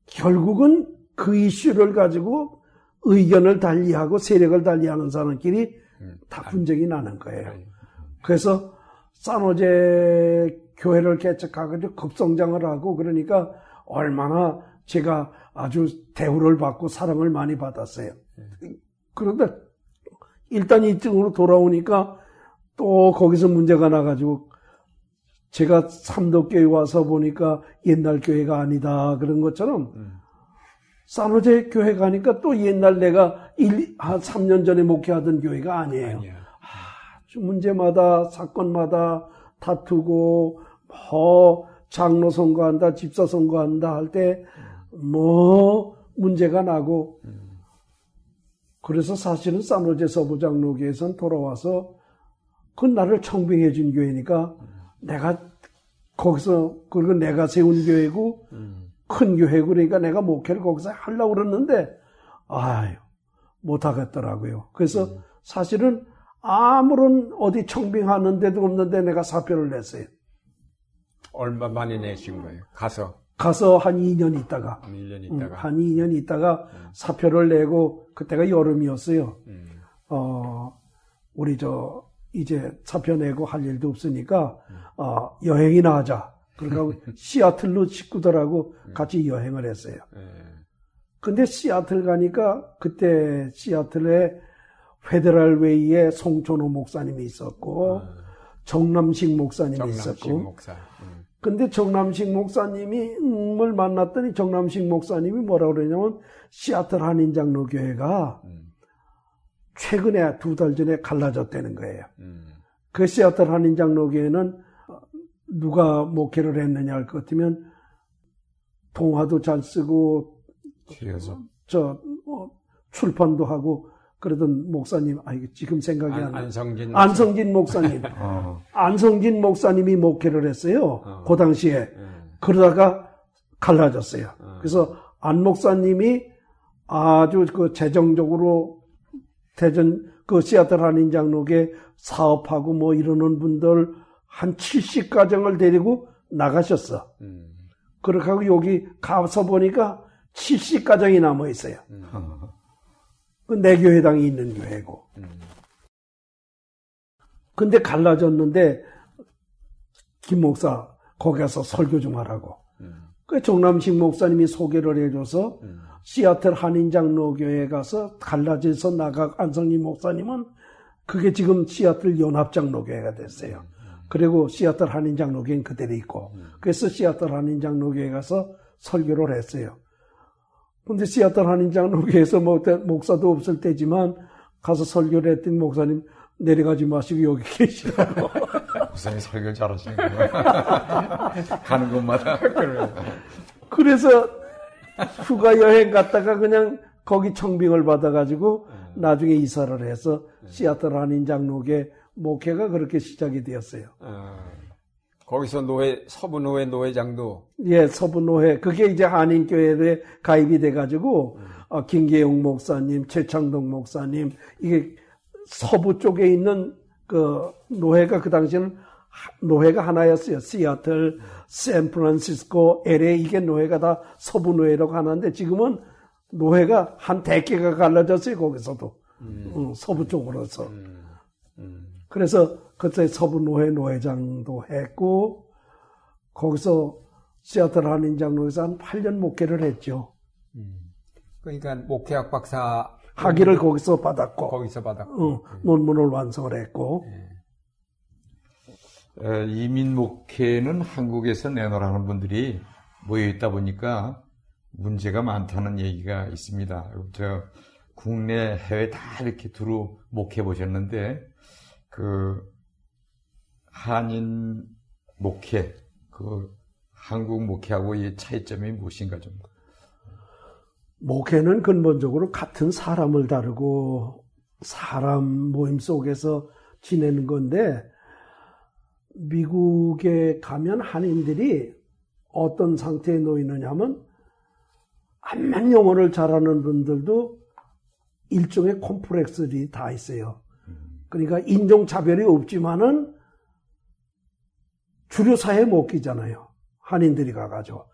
결국은 그 이슈를 가지고 의견을 달리하고 세력을 달리하는 사람끼리 음. 다 분쟁이 나는 거예요. 그래서 산호제 교회를 개척하고 급성장을 하고 그러니까 얼마나 제가 아주 대우를 받고 사랑을 많이 받았어요. 그런데 일단 이쪽으로 돌아오니까 또 거기서 문제가 나가지고 제가 삼덕교회 와서 보니까 옛날 교회가 아니다 그런 것처럼 음. 산호제 교회 가니까 또 옛날 내가 1, 한 3년 전에 목회하던 교회가 아니에요. 아주 문제마다 사건마다 다투고 뭐 장로 선거한다 집사 선거한다 할 때 뭐 문제가 나고 그래서 사실은 산호제 서부장로교에선 돌아와서 그 나를 청빙해 준 교회니까 내가 거기서 그리고 내가 세운 교회고 음. 큰 교회고 그러니까 내가 목회를 거기서 하려고 그랬는데 아유 못 하겠더라고요. 그래서 음. 사실은 아무런 어디 청빙하는 데도 없는데 내가 사표를 냈어요. 얼마 만에 내신 거예요? 가서 가서 한 2년 있다가 한 2년 있다가 음, 한 2년 있다가 음. 사표를 내고 그때가 여름이었어요. 음. 어 우리 저 이제 사표 내고 할 일도 없으니까 어, 여행이나 하자. 그러니까 [LAUGHS] 시애틀로 식구들하고 같이 여행을 했어요. 네. 근데 시애틀 가니까 그때 시애틀에 페데랄 웨이에 송천호 목사님이 있었고 아. 정남식 목사님이 정남식 있었고 목사. 음. 근데 정남식 목사님이을 만났더니 정남식 목사님이 뭐라 그러냐면 시애틀 한인장로 교회가 음. 최근에 두 달 전에 갈라졌다는 거예요. 음. 그 시애틀 한인장로 교회는 누가 목회를 했느냐 할 것 같으면 동화도 잘 쓰고 뒤에서. 저 어, 출판도 하고 그러던 목사님 아 이게 지금 생각이 안, 나. 안성진 안성진 목사님. [LAUGHS] 어. 안성진 목사님이 목회를 했어요. 어. 그 당시에. 네. 그러다가 갈라졌어요. 어. 그래서 안 목사님이 아주 그 재정적으로 대전 그 시아틀 한인 장로계 사업하고 뭐 이러는 분들 한 70가정을 데리고 나가셨어. 음. 그렇게 하고 여기 가서 보니까 70가정이 남아 있어요. 음. 내 교회당이 있는 교회고. 음. 근데 갈라졌는데 김 목사 거기 가서 설교 좀 하라고. 음. 그 정남식 목사님이 소개를 해줘서 음. 시아틀 한인장로교회 가서 갈라져서 나가 안성님 목사님은 그게 지금 시아틀 연합장로교회가 됐어요. 그리고 시아틀 한인장로교회는 그대로 있고 그래서 시아틀 한인장로교회 가서 설교를 했어요. 근데 시아틀 한인장 로교회에서 뭐 목사도 없을 때지만 가서 설교를 했더니 목사님 내려가지 마시고 여기 계시라고. [LAUGHS] 목사님 설교 잘하시는구나. [LAUGHS] 가는 곳마다. 그래서 휴가 여행 갔다가 그냥 거기 청빙을 받아가지고 음. 나중에 이사를 해서 음. 시아틀 한인장로교 목회가 그렇게 시작이 되었어요. 아, 거기서 노회 서부 노회 노회장도 예 서부 노회 그게 이제 한인교회에 가입이 돼가지고 음. 어, 김계용 목사님, 최창동 목사님 이게 서부 쪽에 있는 그 노회가 그 당시에는 노회가 하나였어요. 시애틀, 샌프란시스코, LA 이게 노회가 다 서부 노회라고 하는데 지금은 노회가 한 대개가 갈라졌어요. 거기서도 음. 음, 서부 쪽으로서. 음. 음. 그래서 그때 서부 노회 노회장도 했고 거기서 시애틀 한인장로교회에서 한 8년 목회를 했죠. 음. 그러니까 목회학 박사 학위를 거기서 받았고 거기서 받았고 어, 논문을 완성을 했고 네. 이민 목회는 한국에서 내놓으라는 분들이 모여 있다 보니까 문제가 많다는 얘기가 있습니다. 저 국내 해외 다 이렇게 두루 목회 보셨는데 그 한인 목회 그 한국 목회하고 이 차이점이 무엇인가 좀. 목회는 근본적으로 같은 사람을 다루고 사람 모임 속에서 지내는 건데 미국에 가면 한인들이 어떤 상태에 놓이느냐 하면 암만 영어를 잘하는 분들도 일종의 콤플렉스들이 다 있어요. 그러니까 인종차별이 없지만은 주류 사회에 못 끼잖아요. 한인들이 가가지고.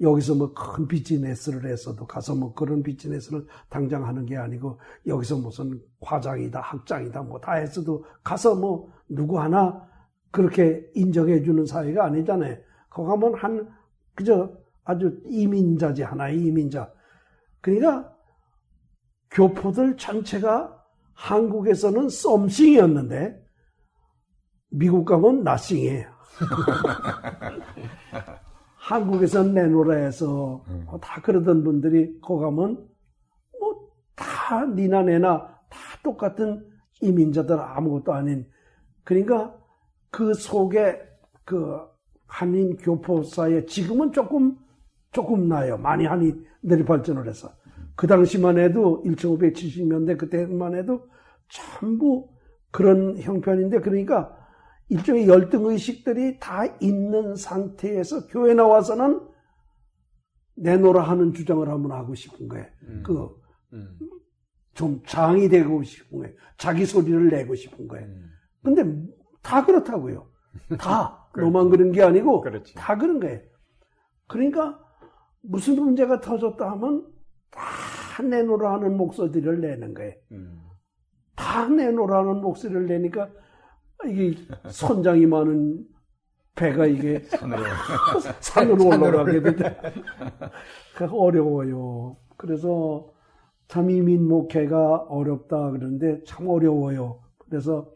여기서 뭐 큰 비즈니스를 했어도 가서 뭐 그런 비즈니스를 당장 하는 게 아니고 여기서 무슨 과장이다 학장이다 뭐다 했어도 가서 뭐 누구 하나 그렇게 인정해 주는 사회가 아니잖아요. 거기 가면 한 그저 아주 이민자지 하나의 이민자. 그러니까 교포들 전체가 한국에서는 썸씽이었는데 미국 가면 나싱이에요. [LAUGHS] 한국에서는 내노라 해서 음. 다 그러던 분들이 거 가면 뭐 다 니나 내나 다 똑같은 이민자들 아무것도 아닌 그러니까 그 속에 그 한인 교포사에 지금은 조금 조금 나요. 많이 한이 내리 발전을 해서 그 당시만 해도 1970년대 그때만 해도 전부 그런 형편인데 그러니까 일종의 열등 의식들이 다 있는 상태에서 교회 나와서는 내노라 하는 주장을 한번 하고 싶은 거예요. 음. 그, 음. 좀 장이 되고 싶은 거예요. 자기 소리를 내고 싶은 거예요. 음. 근데 다 그렇다고요. 다. [LAUGHS] 그렇죠. 너만 그런 게 아니고 그렇지. 다 그런 거예요. 그러니까 무슨 문제가 터졌다 하면 다 내놓으라 하는 목소리를 내는 거예요. 음. 다 내놓으라 하는 목소리를 내니까 이게 선장이 많은 배가 이게 [LAUGHS] 산으로, 산으로 올라가게 되죠. 어려워요. 그래서 참 이 민 목회가 어렵다 그러는데 참 어려워요. 그래서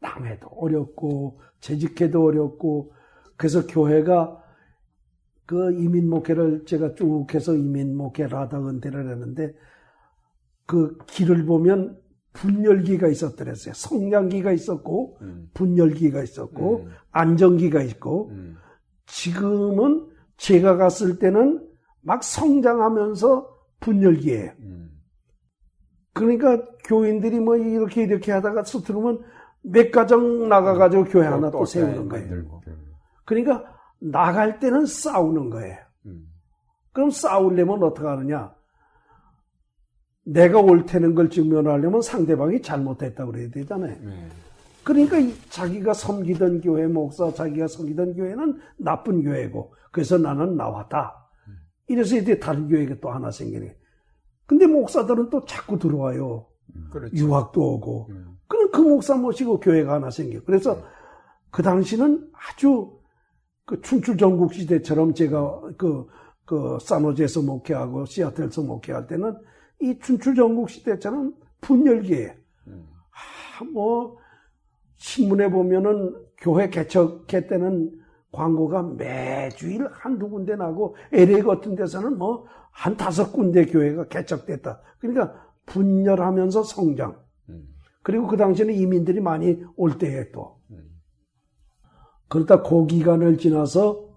남해도 어렵고 재직해도 어렵고 그래서 교회가 그 이민 목회를 제가 쭉 해서 이민 목회를 하다 은퇴를 했는데 그 길을 보면 분열기가 있었더랬어요. 성장기가 있었고 음. 분열기가 있었고 음. 안정기가 있고 음. 지금은 제가 갔을 때는 막 성장하면서 분열기예요. 음. 그러니까 교인들이 뭐 이렇게 이렇게 하다가 스트르면 몇 가정 나가가지고 교회 하나 또 세우는 거예요. 그러니까 나갈 때는 싸우는 거예요. 음. 그럼 싸우려면 어떻게 하느냐? 내가 옳다는 걸 증명하려면 상대방이 잘못했다고 그래야 되잖아요. 네. 그러니까 자기가 섬기던 교회 목사, 자기가 섬기던 교회는 나쁜 교회고, 그래서 나는 나왔다. 이래서 이제 다른 교회가 또 하나 생기네. 근데 목사들은 또 자꾸 들어와요. 그렇죠. 유학도 오고. 음. 그럼 그 목사 모시고 교회가 하나 생겨. 그래서 네. 그 당시는 아주 그 춘추 전국 시대처럼 제가 그, 그 사노제에서 목회하고 시아틀에서 목회할 때는 이 춘추전국 시대처럼 분열기에 음. 아, 뭐 신문에 보면은 교회 개척회 때는 광고가 매주일 한두 군데 나고 LA 같은 데서는 뭐 한 다섯 군데 교회가 개척됐다. 그러니까 분열하면서 성장. 음. 그리고 그 당시에는 이민들이 많이 올 때에 또. 음. 그러다 그 기간을 지나서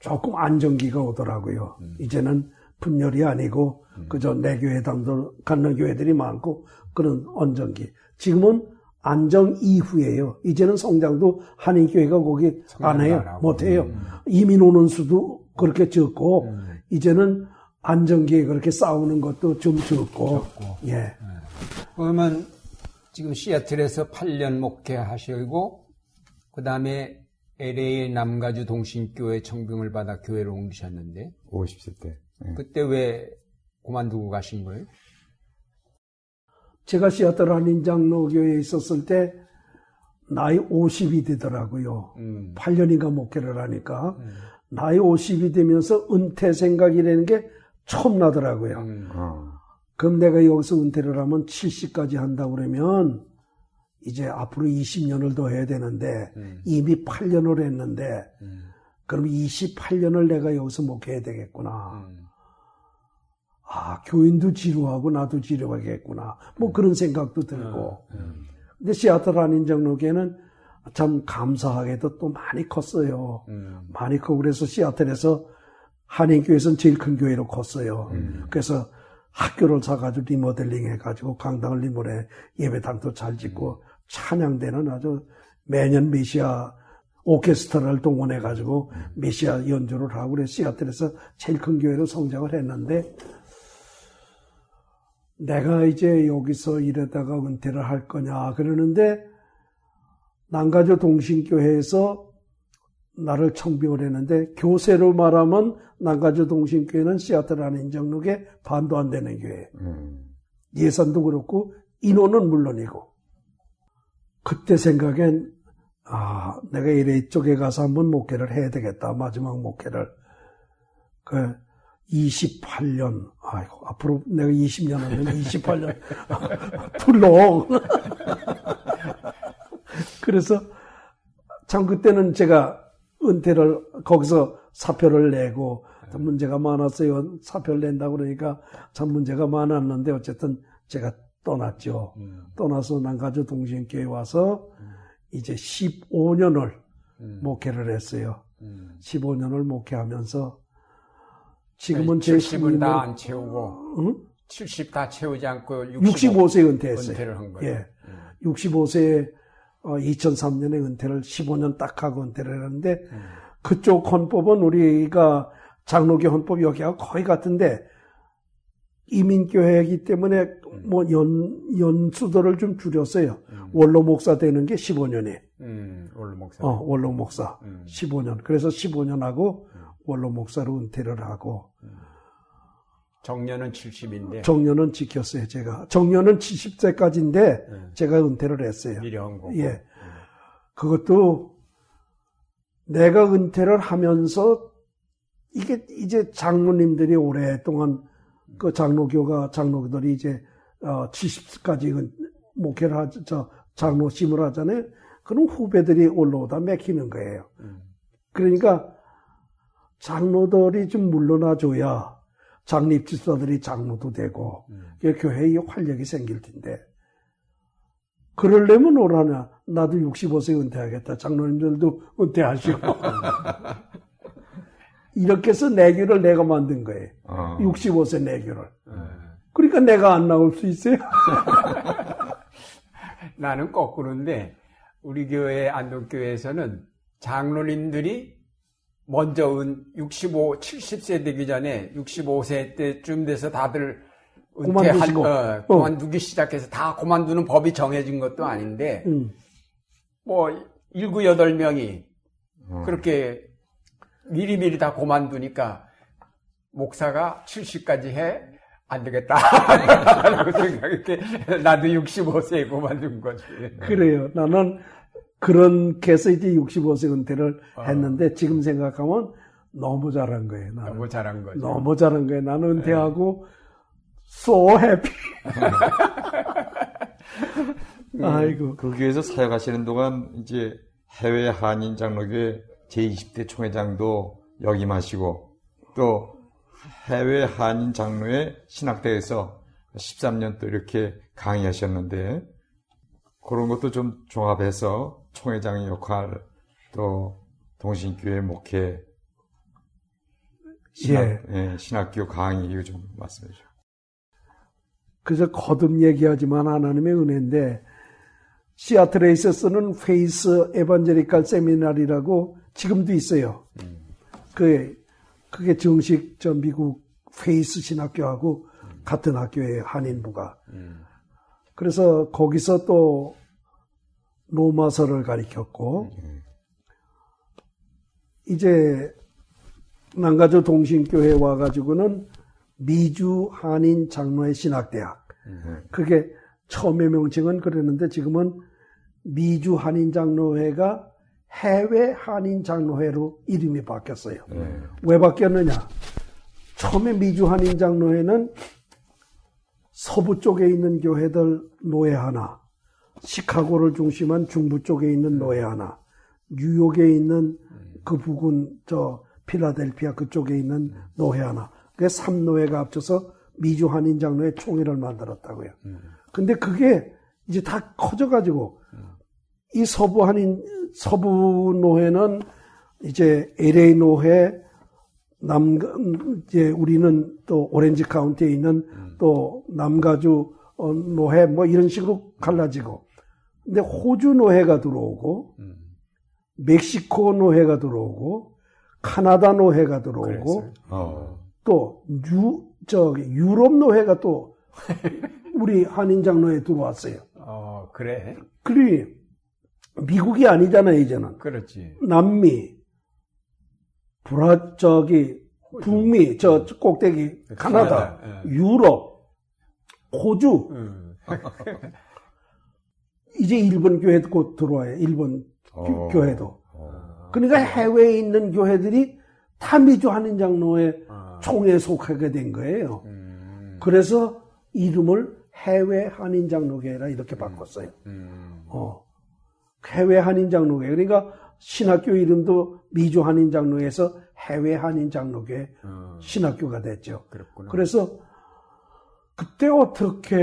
조금 안정기가 오더라고요. 음. 이제는 분열이 아니고 음. 그저 내 교회 당도 갖는 교회들이 많고 그런 언정기. 지금은 안정 이후에요. 이제는 성장도 한인교회가 거기 안 해요. 못 해요. 음. 이민 오는 수도 그렇게 적고 음. 이제는 안정기에 그렇게 싸우는 것도 좀 적고. 적고. 예. 네. 그러면 지금 시애틀에서 8년 목회하시고 그다음에 LA 남가주 동신교회 청빙을 받아 교회로 옮기셨는데 50세 때. 네. 그때 왜 그만두고 가신 거예요? 제가 시아틀 한인장로교회에 있었을 때 나이 50이 되더라고요. 음. 8년인가 목회를 하니까 음. 나이 50이 되면서 은퇴 생각이라는 게 처음 나더라고요. 음. 어. 그럼 내가 여기서 은퇴를 하면 70까지 한다고 그러면 이제 앞으로 20년을 더 해야 되는데 음. 이미 8년을 했는데 음. 그럼 28년을 내가 여기서 목회해야 되겠구나. 음. 아, 교인도 지루하고 나도 지루하겠구나. 뭐 그런 생각도 들고. 음, 음. 근데 시아틀 한인정로교회는 참 감사하게도 또 많이 컸어요. 음. 많이 크고 그래서 시아틀에서 한인교회에서는 제일 큰 교회로 컸어요. 음. 그래서 학교를 사가지고 리모델링 해가지고 강당을 리모델 예배당도 잘 짓고 음. 찬양대는 아주 매년 메시아 오케스트라를 동원해가지고 음. 메시아 연주를 하고 그래서 시아틀에서 제일 큰 교회로 성장을 했는데 내가 이제 여기서 이러다가 은퇴를 할 거냐 그러는데 난가조 동신교회에서 나를 청빙을 했는데 교세로 말하면 난가주 동신교회는 시아틀라는 인정록에 반도 안 되는 교회. 음. 예산도 그렇고 인원은 물론이고. 그때 생각엔 아 내가 이래 쪽에 가서 한번 목회를 해야 되겠다. 마지막 목회를. 그 28년 아이고 앞으로 내가 20년 하면 28년 [LAUGHS] 불렁. [LAUGHS] 그래서 참 그때는 제가 은퇴를 거기서 사표를 내고 문제가 많았어요. 사표를 낸다 그러니까 참 문제가 많았는데 어쨌든 제가 떠났죠. 음. 떠나서 난가주 동신교회 와서 음. 이제 15년을 음. 목회를 했어요. 15년을 목회하면서 지금은 제 70은 다 안 채우고 응? 70다 채우지 않고 65, 세 은퇴했어요. 은퇴를 한 거예요. 예. 65세에 어, 2003년에 은퇴를 15년 딱 하고 은퇴를 했는데 음. 그쪽 헌법은 우리가 장로교 헌법 여기하고 거의 같은데 이민교회이기 때문에 음. 뭐 연, 연수도를 좀 줄였어요. 음. 원로 목사 되는 게 15년에. 음, 원로 목사. 어, 원로 목사. 15년. 음. 그래서 15년 하고 음. 원로 목사로 은퇴를 하고. 정년은 70인데. 정년은 지켰어요, 제가. 정년은 70세까지인데, 네. 제가 은퇴를 했어요. 거. 예. 네. 그것도 내가 은퇴를 하면서, 이게 이제 장로님들이 오랫동안 그 장로교가, 장로들이 이제, 어, 70세까지 목회를 하죠. 저 장로심을 하잖아요. 그럼 후배들이 올라오다 맥히는 거예요. 음. 그러니까 장로들이 좀 물러나줘야 장립 집사들이 장로도 되고 음. 교회에 활력이 생길 텐데 그러려면 오라냐 나도 65세 은퇴하겠다 장로님들도 은퇴하시고 [LAUGHS] 이렇게 해서 내교를 내가 만든 거예요 어. 65세 내교를 네. 그러니까 내가 안 나올 수 있어요 [LAUGHS] 나는 거꾸로인데 우리 교회 안동교회에서는 장로님들이 먼저 은 65, 70세 되기 전에 65세 때쯤 돼서 다들 은퇴한, 어, 그만두기 어. 시작해서 다 그만두는 법이 정해진 것도 아닌데, 음. 뭐, 7, 8명이 어. 그렇게 미리미리 다 그만두니까, 목사가 70까지 해? 안 되겠다. [LAUGHS] 라고 생각했게 나도 65세에 그만둔 거지. 그래요. 나는 그런 해서 이제 65세 은퇴를 어. 했는데 지금 생각하면 너무 잘한 거예요. 나는. 너무 잘한 거죠. 너무 잘한 거예요. 나는 은퇴하고 네. so happy. [LAUGHS] 음, 아이고. 그 교회에서 사역하시는 동안 이제 해외 한인 장로교회 제20대 총회장도 역임하시고 또 해외 한인 장로회 신학대에서 13년 또 이렇게 강의하셨는데 그런 것도 좀 종합해서 총회장의 역할, 또 동신교회 목회, 신학, 예. 예, 신학교 강의 이거 좀 말씀해 주죠. 그래서 거듭 얘기하지만 하나님의 은혜인데 시애틀에 있어서는 페이스 에반제리칼 세미나리라고 지금도 있어요. 음. 그 그게 정식 전 미국 Faith 신학교하고 음. 같은 학교의 한인부가. 음. 그래서 거기서 또 로마서를 가리켰고 이제 남가주 동신교회 와가지고는 미주 한인 장로회 신학대학 그게 처음의 명칭은 그랬는데 지금은 미주 한인 장로회가 해외 한인 장로회로 이름이 바뀌었어요. 네. 왜 바뀌었느냐? 처음에 미주 한인 장로회는 서부 쪽에 있는 교회들 노예 하나, 시카고를 중심한 중부 쪽에 있는 노예 하나, 뉴욕에 있는 그 부근 저 필라델피아 그쪽에 있는 노예 하나. 그게 삼노예가 합쳐서 미주 한인 장로의 총회를 만들었다고요. 근데 그게 이제 다 커져 가지고 이 서부 한인 서부 노회는 이제 LA 노회 남 이제 우리는 또 오렌지 카운티에 있는 또 남가주 어, 노회 뭐 이런 식으로 갈라지고 근데 호주 노회가 들어오고 음. 멕시코 노회가 들어오고 카나다 노회가 들어오고 어. 또 유, 저기 유럽 노회가 또 [LAUGHS] 우리 한인 장로회에 들어왔어요. 어, 그래. 그리 미국이 아니잖아요, 이제는. 그렇지. 남미, 브라 저기 북미 저 꼭대기 카나다, 예. 유럽, 호주 음. [LAUGHS] 이제 일본 교회도 곧 들어와요. 일본 어. 교회도. 어. 그러니까 해외에 있는 교회들이 다 미주 한인 장로의 어. 총에 속하게 된 거예요. 음. 그래서 이름을 해외 한인 장로교회라 이렇게 음. 바꿨어요. 음. 어. 해외 한인 장로교회. 그러니까 신학교 이름도 미주 한인 장로에서 해외 한인 장로교회 어. 신학교가 됐죠. 그렇구나. 그래서 그때 어떻게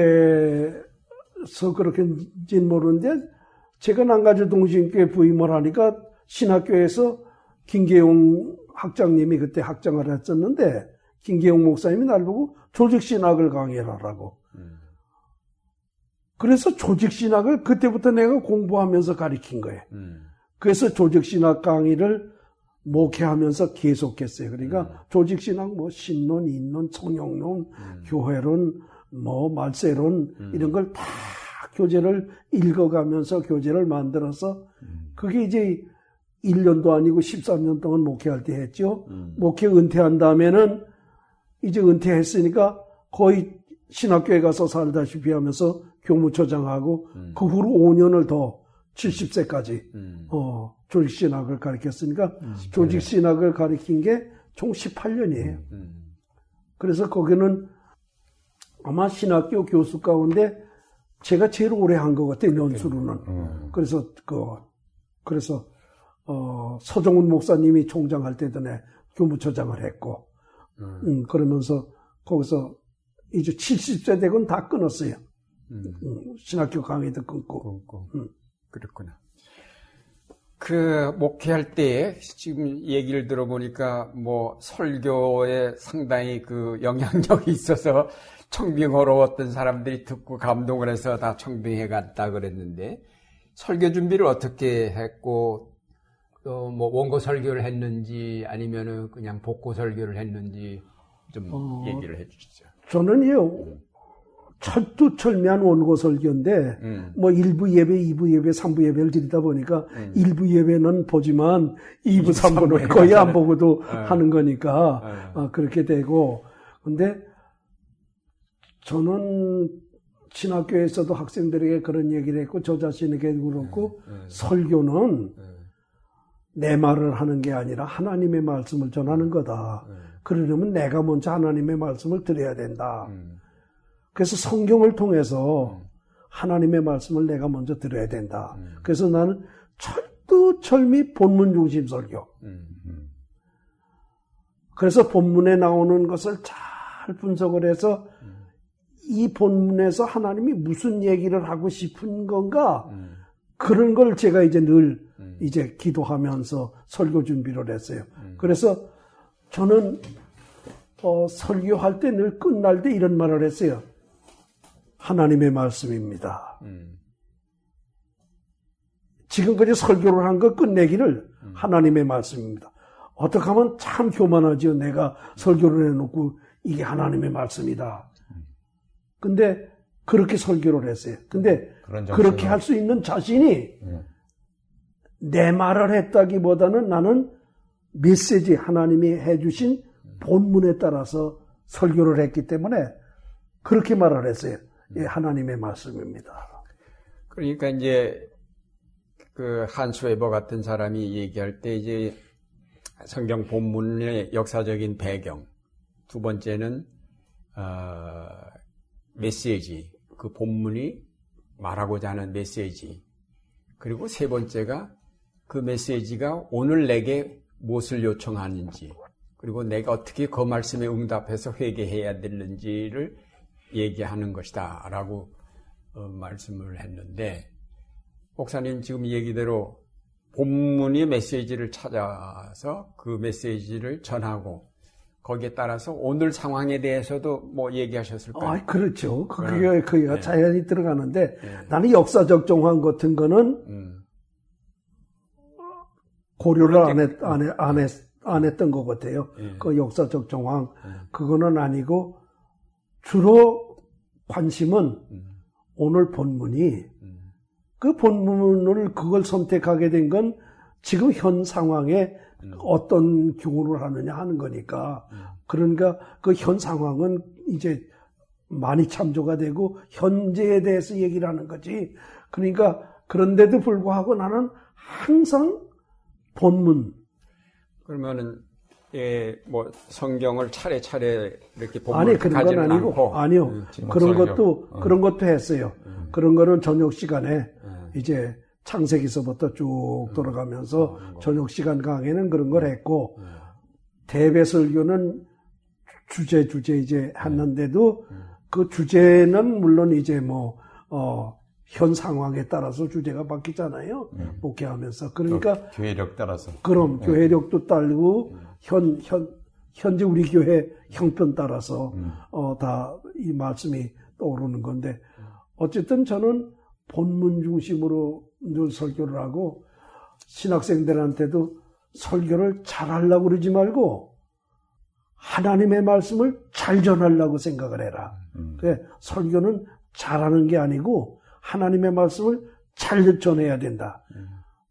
해서 그렇게인지는 모르는데 제가 난가주 동신교회 부임을 하니까 신학교에서 김계용 학장님이 그때 학장을 했었는데 김계용 목사님이 날 보고 조직신학을 강의하라고. 음. 그래서 조직신학을 그때부터 내가 공부하면서 가르친 거예요. 음. 그래서 조직신학 강의를 목회하면서 계속했어요. 그러니까 음. 조직신학 뭐 신론, 인론, 성형론, 음. 교회론, 뭐 말세론 음. 이런 걸 다 교재를 읽어가면서 교재를 만들어서 음. 그게 이제 1년도 아니고 13년 동안 목회할 때 했죠. 음. 목회 은퇴한 다음에는 이제 은퇴했으니까 거의 신학교에 가서 살다시피 하면서 교무처장하고 음. 그 후로 5년을 더 70세까지 음. 어, 조직 신학을 가르쳤으니까 음. 조직 신학을 가르친 게 총 18년이에요. 음. 그래서 거기는 아마 신학교 교수 가운데 제가 제일 오래 한 것 같아요, 연수로는. 음. 그래서, 그, 그래서, 어, 서정훈 목사님이 총장할 때도 내 교무처장을 했고, 음. 음, 그러면서 거기서 이제 70세 되고는 다 끊었어요. 음. 음, 신학교 강의도 끊고. 끊고. 음. 그렇구나. 그 목회할 때 지금 얘기를 들어보니까 뭐 설교에 상당히 그 영향력이 있어서 청빙어로웠던 사람들이 듣고 감동을 해서 다 청빙해 갔다 그랬는데 설교 준비를 어떻게 했고 또 뭐 원고 설교를 했는지 아니면은 그냥 복고 설교를 했는지 좀 어, 얘기를 해주시죠. 저는요 철두철미한 원고 설교인데 음. 뭐 1부 예배, 2부 예배, 3부 예배를 드리다 보니까 음. 1부 예배는 보지만 2부, 3부는 거의 안 보고도 네. 하는 거니까 네. 어, 그렇게 되고 근데 저는 신학교에서도 학생들에게 그런 얘기를 했고 저 자신에게 그렇고 네, 네. 설교는 네. 내 말을 하는 게 아니라 하나님의 말씀을 전하는 거다. 네. 그러려면 내가 먼저 하나님의 말씀을 드려야 된다. 음. 그래서 성경을 통해서 음. 하나님의 말씀을 내가 먼저 들어야 된다. 음. 그래서 나는 철두철미 본문 중심 설교. 음, 음. 그래서 본문에 나오는 것을 잘 분석을 해서 이 본문에서 하나님이 무슨 얘기를 하고 싶은 건가 음. 그런 걸 제가 이제 늘 음. 이제 기도하면서 설교 준비를 했어요. 음. 그래서 저는 어, 설교할 때 늘 끝날 때 이런 말을 했어요. 하나님의 말씀입니다. 음. 지금까지 설교를 한 거 끝내기를 음. 하나님의 말씀입니다. 어떻게 하면 참 교만하지요. 내가 설교를 해놓고 이게 하나님의 말씀이다. 근데 그렇게 설교를 했어요. 근데 그렇게 할 수 있는 자신이 네. 내 말을 했다기보다는 나는 메시지 하나님이 해주신 본문에 따라서 설교를 했기 때문에 그렇게 말을 했어요. 예, 하나님의 말씀입니다. 그러니까 이제 그 한수 에버 같은 사람이 얘기할 때 이제 성경 본문의 역사적인 배경, 두 번째는 어, 메시지, 그 본문이 말하고자 하는 메시지. 그리고 세 번째가 그 메시지가 오늘 내게 무엇을 요청하는지, 그리고 내가 어떻게 그 말씀에 응답해서 회개해야 되는지를 얘기하는 것이다. 라고 어, 말씀을 했는데, 목사님 지금 얘기대로 본문의 메시지를 찾아서 그 메시지를 전하고 거기에 따라서 오늘 상황에 대해서도 뭐 얘기하셨을까요? 아, 그렇죠. 그게 네. 그게 네. 자연히 들어가는데 네. 나는 역사적 정황 같은 거는 음. 고려를 안, 했, 안, 했, 안, 했, 안 했던 것 같아요. 네. 그 역사적 정황 네. 그거는 아니고 주로 관심은 음. 오늘 본문이 음. 그 본문을 그걸 선택하게 된 건 지금 현 상황에 음. 어떤 교훈을 하느냐 하는 거니까. 음. 그러니까 그 현 상황은 이제 많이 참조가 되고 현재에 대해서 얘기를 하는 거지. 그러니까 그런데도 불구하고 나는 항상 본문. 그러면은 예, 뭐 성경을 차례차례 이렇게 보면 아니 그런 건 아니고 않고. 아니요 음, 그런 것도 어. 그런 것도 했어요. 음. 그런 거는 저녁 시간에 음. 이제 창세기서부터 쭉 음. 돌아가면서 음. 저녁 시간 강의는 그런 걸 했고 대배설교는 주제 주제 이제 했는데도 그 주제는 물론 이제 뭐 어. 현 상황에 따라서 주제가 바뀌잖아요. 음. 목회하면서. 그러니까. 교회력 따라서. 그럼 네. 교회력도 음. 현, 현, 현재 우리 교회 형편 따라서, 음. 어, 다 이 말씀이 떠오르는 건데, 어쨌든 저는 본문 중심으로 늘 설교를 하고, 신학생들한테도 설교를 잘 하려고 그러지 말고, 하나님의 말씀을 잘 전하려고 생각을 해라. 음. 설교는 잘하는 게 아니고, 하나님의 말씀을 잘 전해야 된다.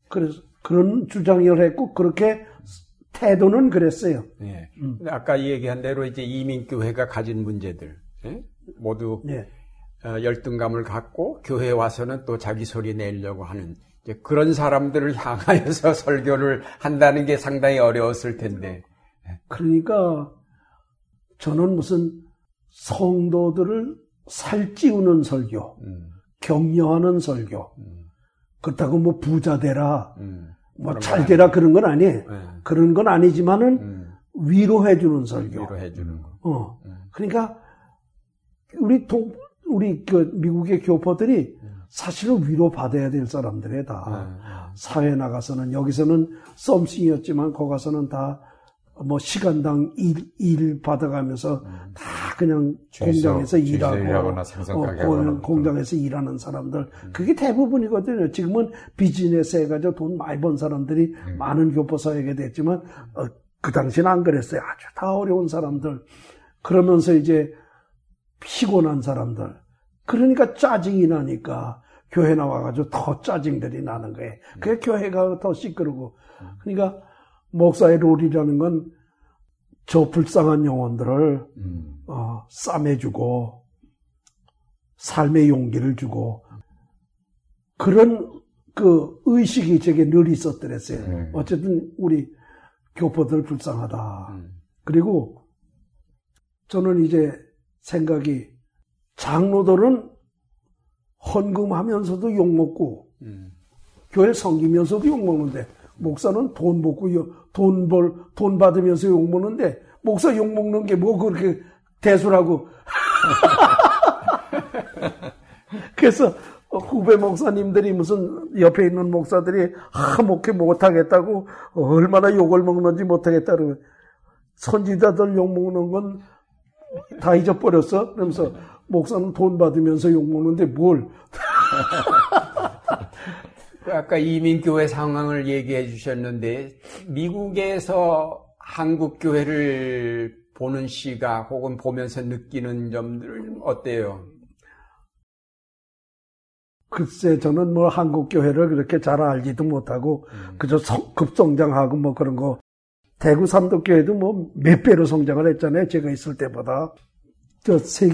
그래서 그런 주장을 했고 그렇게 태도는 그랬어요. 예. 음. 아까 얘기한 대로 이제 이민교회가 가진 문제들 예? 모두 예. 어, 열등감을 갖고 교회에 와서는 또 자기 소리 내려고 하는 그런 사람들을 향하여서 [LAUGHS] 설교를 한다는 게 상당히 어려웠을 텐데. 예. 그러니까 저는 무슨 성도들을 살찌우는 설교, 음. 격려하는 설교. 음. 그렇다고 뭐 부자 되라, 음. 뭐잘 되라 그런 건 아니에요. 네. 그런 건 아니지만은 음. 위로해 주는 설교. 위로해 주는 거. 어. 음. 그러니까 우리 동, 우리 그 미국의 교포들이 음. 사실은 위로 받아야 될 사람들에 다. 네, 네. 사회 나가서는 여기서는 썸씽이었지만 거기 가서는 다 뭐 시간당 일, 일 받아가면서 음. 다 그냥 주의소, 공장에서 일하고 어, 공장에서 일하는 사람들 음. 그게 대부분이거든요. 지금은 비즈니스 해가지고 돈 많이 번 사람들이 음. 많은 교포사회가 됐지만 어, 그 당시는 안 그랬어요. 아주 다 어려운 사람들 그러면서 이제 피곤한 사람들 그러니까 짜증이 나니까 교회 나와가지고 더 짜증들이 나는 거예요. 그게 음. 교회가 더 시끄러고 음. 그러니까 목사의 롤이라는 건 저 불쌍한 영혼들을 음. 어, 싸매주고 삶의 용기를 주고 그런 그 의식이 제게 늘 있었더랬어요. 음. 어쨌든 우리 교포들 불쌍하다. 음. 그리고 저는 이제 생각이 장로들은 헌금하면서도 욕먹고 음. 교회 섬기면서도 욕먹는데 목사는 돈 먹고 돈 벌, 돈 받으면서 욕 먹는데, 목사 욕 먹는 게 뭐 그렇게 대수라고. [LAUGHS] 그래서 후배 목사님들이 무슨 옆에 있는 목사들이 아, 목회 못하겠다고 얼마나 욕을 먹는지 못하겠다 고 선지자들 욕 먹는 건 다 잊어버렸어? 그러면서 목사는 돈 받으면서 욕 먹는데 뭘. [LAUGHS] 아까 이민교회 상황을 얘기해 주셨는데 미국에서 한국 교회를 보는 시각 혹은 보면서 느끼는 점들 어때요? 글쎄 저는 뭐 한국 교회를 그렇게 잘 알지도 못하고 음. 그저 급성장하고 뭐 그런 거 대구 삼덕교회도 뭐 몇 배로 성장을 했잖아요 제가 있을 때보다 저 세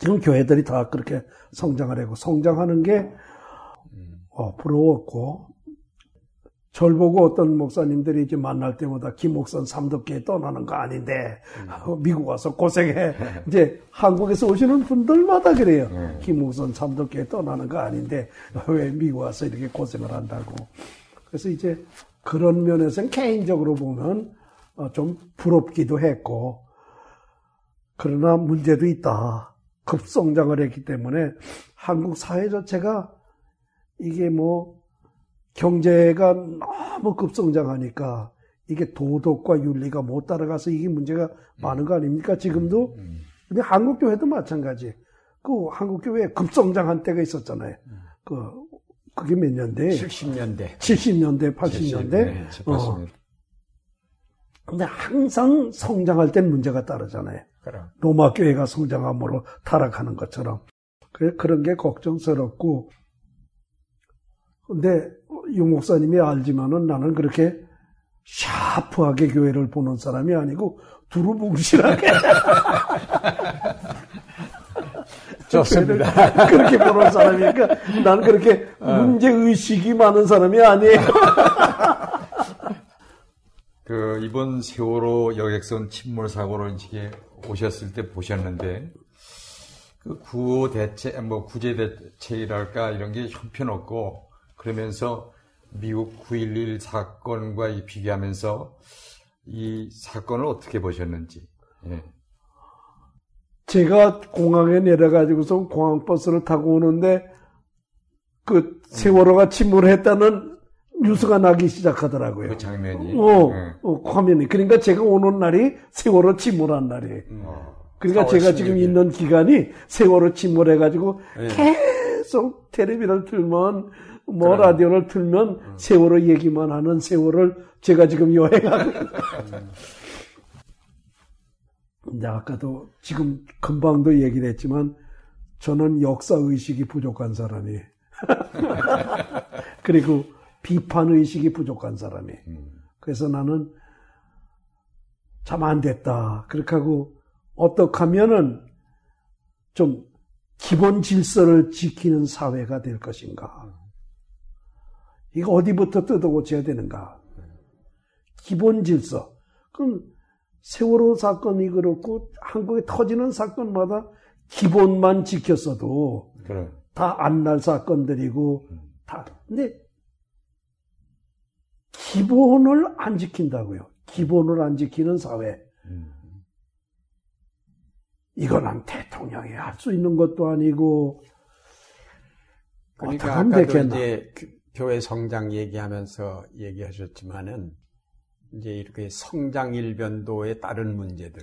지금 교회들이 다 그렇게 성장을 하고 성장하는 게 어, 부러웠고 절 보고 어떤 목사님들이 이제 만날 때마다 김목선 삼덕교에 떠나는 거 아닌데 음. 미국 와서 고생해 [LAUGHS] 이제 한국에서 오시는 분들마다 그래요 음. 김목선 삼덕교에 떠나는 거 아닌데 [LAUGHS] 왜 미국 와서 이렇게 고생을 한다고 그래서 이제 그런 면에서는 개인적으로 보면 어, 좀 부럽기도 했고 그러나 문제도 있다 급성장을 했기 때문에 한국 사회 자체가 이게 뭐 경제가 너무 급성장하니까 이게 도덕과 윤리가 못 따라가서 이게 문제가 많은 거 아닙니까? 지금도 음, 음. 근데 한국 교회도 마찬가지. 그 한국 교회 급성장한 때가 있었잖아요. 그 그게 몇 년대? 70년대. 70년대, 80년대. 70, 80년대. 어. 근데 항상 성장할 땐 문제가 따르잖아요. 그럼. 로마 교회가 성장함으로 타락하는 것처럼. 그런 게 걱정스럽고 근데 유 목사님이 알지만은 나는 그렇게 샤프하게 교회를 보는 사람이 아니고 두루뭉실하게 [LAUGHS] 좋습니다. 그렇게 보는 사람이니까 나는 그렇게 문제 의식이 많은 사람이 아니에요. [LAUGHS] 그 이번 세월호 여객선 침몰 사고를 이제 오셨을 때 보셨는데 그 구호 대책 뭐 구제 대책이랄까 이런 게 형편없고 그러면서 미국 9.11 사건과 비교하면서 이 사건을 어떻게 보셨는지. 예. 제가 공항에 내려가지고서 공항 버스를 타고 오는데 그 세월호가 침몰했다는 뉴스가 나기 시작하더라고요. 그 장면이. 어, 네. 어, 화면이. 그러니까 제가 오는 날이 세월호 침몰한 날이에요. 음. 그러니까 제가 지금 있는 기간이 세월호 침몰해가지고 네. 계속 텔레비를 틀면 뭐 그럼. 라디오를 틀면 음. 세월호 얘기만 하는 세월을 제가 지금 여행하고 근데 아까도 지금 금방도 얘기를 했지만 저는 역사 의식이 부족한 사람이. [LAUGHS] 그리고 비판 의식이 부족한 사람이. 그래서 나는 참 안 됐다. 그렇게 하고 어떻게 하면은 좀 기본 질서를 지키는 사회가 될 것인가 이거 어디부터 뜯어고쳐야 되는가 기본 질서 그럼 세월호 사건이 그렇고 한국에 터지는 사건마다 기본만 지켰어도 그래. 다안 날 사건들이고 음. 다 근데 기본을 안 지킨다고요. 기본을 안 지키는 사회. 음. 이거는 대통령이 할 수 있는 것도 아니고 그러니까 아까도 되겠나. 이제 교회 성장 얘기하면서 얘기하셨지만은 이제 이렇게 성장 일변도에 따른 문제들.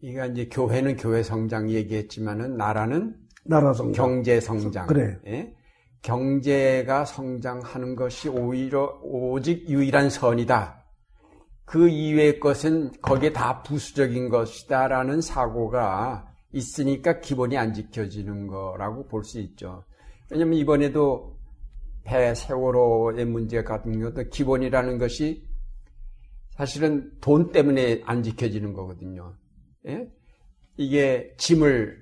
이가 이제 교회는 교회 성장 얘기했지만은 나라는 나라 성장, 경제 성장. 그래. 예? 경제가 성장하는 것이 오히려 오직 유일한 선이다. 그 이외의 것은 거기에 다 부수적인 것이다라는 사고가 있으니까 기본이 안 지켜지는 거라고 볼 수 있죠. 왜냐면 이번에도 배 세월호의 문제 같은 것도 기본이라는 것이 사실은 돈 때문에 안 지켜지는 거거든요. 예? 이게 짐을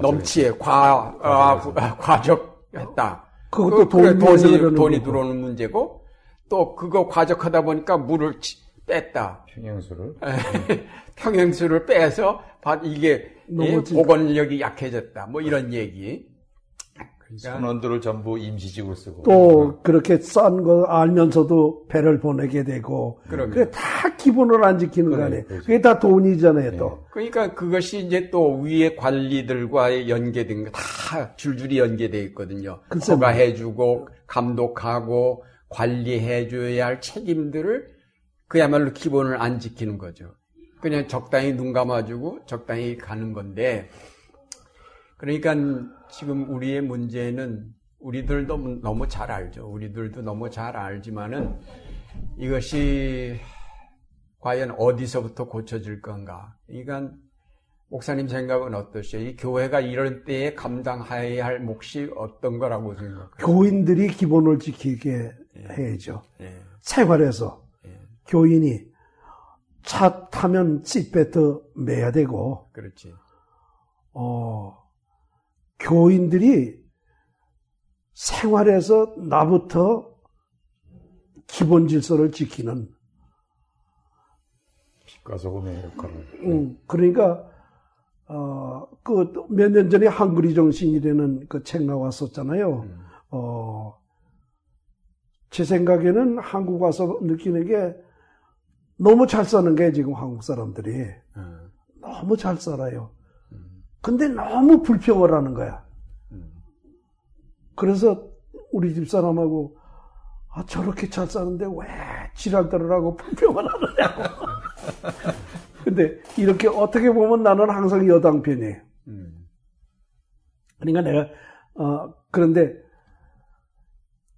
넘치에 과, 아, 과적했다. 그것도 그, 돈이, 돈이 들어오는 문제고 또 그거 과적하다 보니까 물을 뺐다. 평형수를. [LAUGHS] 평형수를 빼서 이게 예, 보건력이 약해졌다. 뭐 이런 얘기. 그러니까 선원들을 전부 임시직으로 쓰고 또 그렇게 싼 거 알면서도 배를 보내게 되고 그게 다 기본을 안 지키는 그래, 거 아니에요. 그렇죠. 그게 다 돈이잖아요, 네. 또. 그러니까 그것이 이제 또 위에 관리들과 연계된 거 다 줄줄이 연계돼 있거든요. 허가해주고 감독하고 관리해줘야 할 책임들을 그야말로 기본을 안 지키는 거죠. 그냥 적당히 눈 감아주고 적당히 가는 건데 그러니까 지금 우리의 문제는 우리들도 너무 잘 알죠. 우리들도 너무 잘 알지만은 이것이 과연 어디서부터 고쳐질 건가? 그러니까 목사님 생각은 어떠세요? 이 교회가 이럴 때에 감당해야 할 몫이 어떤 거라고 생각해요? 교인들이 기본을 지키게 예. 해야죠. 예. 생활에서 예. 교인이 차 타면 시트벨트 매야 되고, 그렇지. 어 교인들이 생활에서 나부터 기본 질서를 지키는 빛과 소금의 역할을. 음, 그러니까 어, 그 몇 년 전에 한글이 정신이라는 그 책 나왔었잖아요. 음. 어, 제 생각에는 한국 와서 느끼는 게 너무 잘 사는 게 지금 한국 사람들이 음. 너무 잘 살아요. 근데 너무 불평을 하는 거야. 그래서 우리 집 사람하고 아 저렇게 잘 사는데 왜 지랄들을 하고 [LAUGHS] 불평을 하느냐고. [LAUGHS] 근데 이렇게 어떻게 보면 나는 항상 여당 편이에요. 그러니까 내가 어 그런데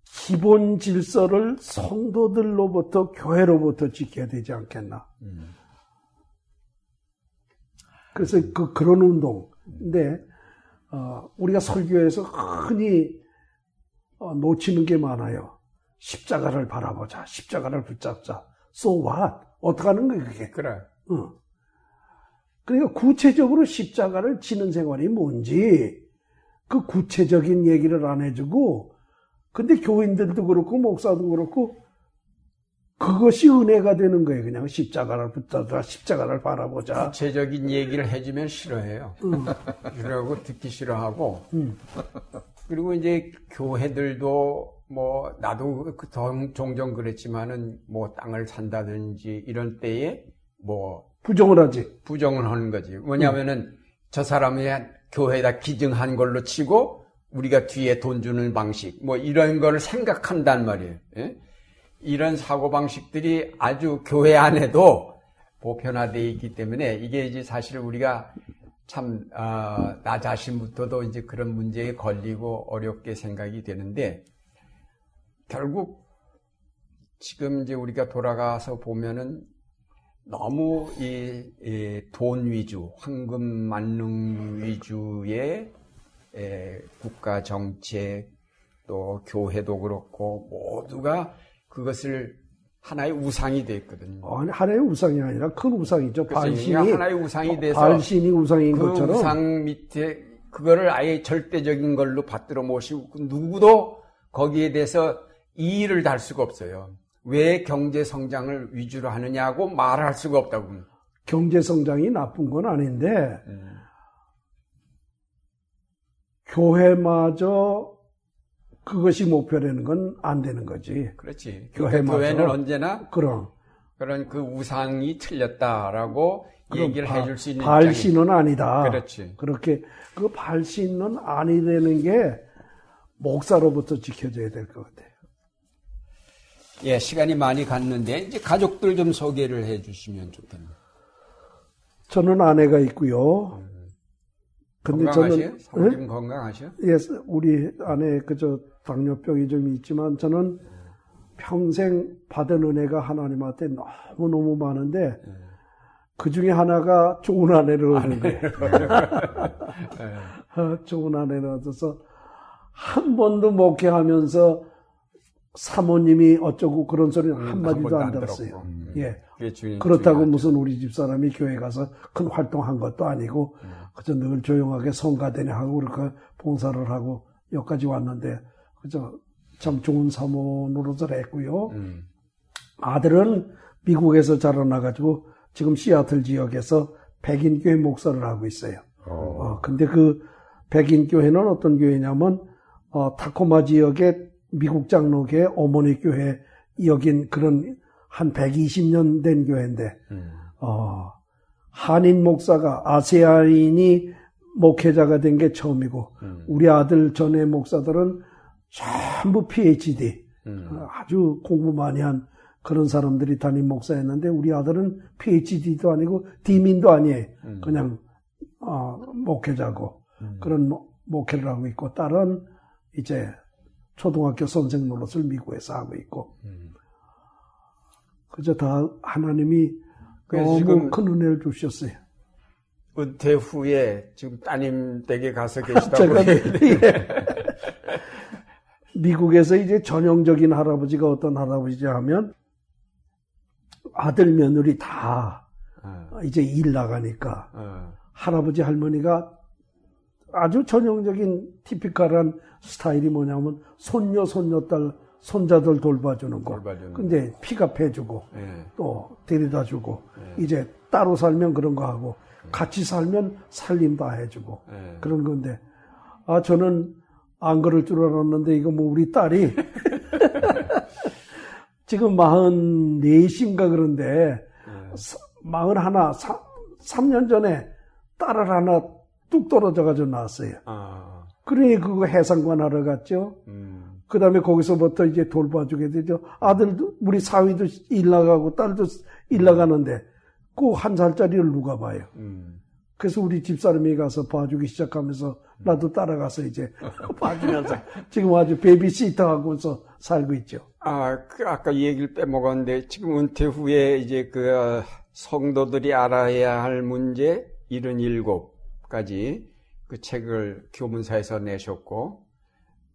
기본 질서를 성도들로부터 교회로부터 지켜야 되지 않겠나. 그래서 그 그런 운동 근데 어, 우리가 설교에서 흔히 어, 놓치는 게 많아요. 십자가를 바라보자. 십자가를 붙잡자. So what? 어떻게 하는 거야, 그게? 그래. 어. 그러니까 구체적으로 십자가를 지는 생활이 뭔지 그 구체적인 얘기를 안 해주고 근데 교인들도 그렇고 목사도 그렇고 그것이 은혜가 되는 거예요. 그냥 십자가를 붙잡자, 십자가를 바라보자. 구체적인 얘기를 해주면 싫어해요. 음. 그러고 듣기 싫어하고. 음. 그리고 이제 교회들도 뭐 나도 그 종종 그랬지만은 뭐 땅을 산다든지 이런 때에 뭐 부정을 하지. 부정을 하는 거지. 뭐냐면은 음. 저 사람이 교회에다 기증한 걸로 치고 우리가 뒤에 돈 주는 방식 뭐 이런 거를 생각한단 말이에요. 예? 이런 사고 방식들이 아주 교회 안에도 보편화되어 있기 때문에 이게 이제 사실 우리가 참, 어, 나 자신부터도 이제 그런 문제에 걸리고 어렵게 생각이 되는데 결국 지금 이제 우리가 돌아가서 보면은 너무 이돈 위주, 황금 만능 위주의 에, 국가 정책 또 교회도 그렇고 모두가 그것을 하나의 우상이 됐거든요. 아니 하나의 우상이 아니라 큰 우상이죠. 발신이 하나의 우상이 돼서 발신이 우상인 그 것처럼 우상 밑에 그거를 아예 절대적인 걸로 받들어 모시고 누구도 거기에 대해서 이의를 달 수가 없어요. 왜 경제 성장을 위주로 하느냐고 말할 수가 없다고. 경제 성장이 나쁜 건 아닌데 음. 교회마저 그것이 목표라는 건 안 되는 거지. 그렇지. 그러니까 교회는 언제나 그럼 그런 그 우상이 틀렸다라고 얘기를 바, 해줄 수 있는 발신은. 아니다. 그렇지. 그렇게 그 발신은 아니되는 게 목사로부터 지켜져야 될 것 같아요. 예, 시간이 많이 갔는데 이제 가족들 좀 소개를 해 주시면 좋겠네요. 저는 아내가 있고요. 근데 건강하시요? 저는 네? 건강하셔? 예, 우리 아내 그저 당뇨병이 좀 있지만 저는 평생 받은 은혜가 하나님한테 너무 너무 많은데 그 중에 하나가 좋은 아내를 얻는 거예요. [LAUGHS] 네. 좋은 아내를 얻어서 한 번도 목회하면서 사모님이 어쩌고 그런 소리는 음, 한마디도 안, 안 들었어요. 음, 예. 그렇다고 무슨 우리 집 사람이 교회 가서 큰 활동한 것도 아니고, 음. 그저 늘 조용하게 성가대네 하고 그렇게 봉사를 하고 여기까지 왔는데, 그저 참 좋은 사모 노릇을 했고요. 음. 아들은 미국에서 자라나가지고 지금 시애틀 지역에서 백인교회 목사를 하고 있어요. 어. 어 근데 그 백인교회는 어떤 교회냐면, 어, 타코마 지역에 미국 장로교회 어머니 교회 여긴 그런 한 120년 된 교회인데 음. 어, 한인 목사가 아세아인이 목회자가 된 게 처음이고 음. 우리 아들 전에 목사들은 전부 PhD 음. 어, 아주 공부 많이 한 그런 사람들이 담임 목사였는데 우리 아들은 PhD도 아니고 디민도 아니에요. 음. 그냥 어, 목회자고 음. 그런 목회를 하고 있고 딸은 이제 초등학교 선생 노릇을 미국에서 하고 있고 음. 그저 다 하나님이 너무 큰 은혜를 주셨어요. 은퇴 후에 지금 따님 댁에 가서 [LAUGHS] 계시다고 예. [LAUGHS] 미국에서 이제 전형적인 할아버지가 어떤 할아버지냐 하면 아들 며느리 다 어. 이제 일 나가니까 어. 할아버지 할머니가 아주 전형적인 티피컬한 스타일이 뭐냐면 손녀, 손녀딸, 손자들 돌봐주는 거. 돌봐주는 근데 픽업 해주고 네. 또 데려다 주고 네. 이제 따로 살면 그런 거 하고 같이 살면 살림 다 해주고 네. 그런 건데 아 저는 안 그럴 줄 알았는데 이거 뭐 우리 딸이 [LAUGHS] 지금 마흔 넷인가 그런데 마흔 하나 3년 전에 딸을 하나 뚝 떨어져가지고 나왔어요. 아. 그러니 그거 해상관 하러 갔죠. 음. 그 다음에 거기서부터 이제 돌봐주게 되죠. 아들도, 우리 사위도 일 나가고 딸도 일 나가는데 그 한 살짜리를 누가 봐요. 음. 그래서 우리 집사람이 가서 봐주기 시작하면서 나도 따라가서 이제 [LAUGHS] 봐주면서 지금 아주 베이비시터 하고서 살고 있죠. 아, 그 아까 얘기를 빼먹었는데 지금 은퇴 후에 이제 그 성도들이 알아야 할 문제 77 까지 그 책을 교문사에서 내셨고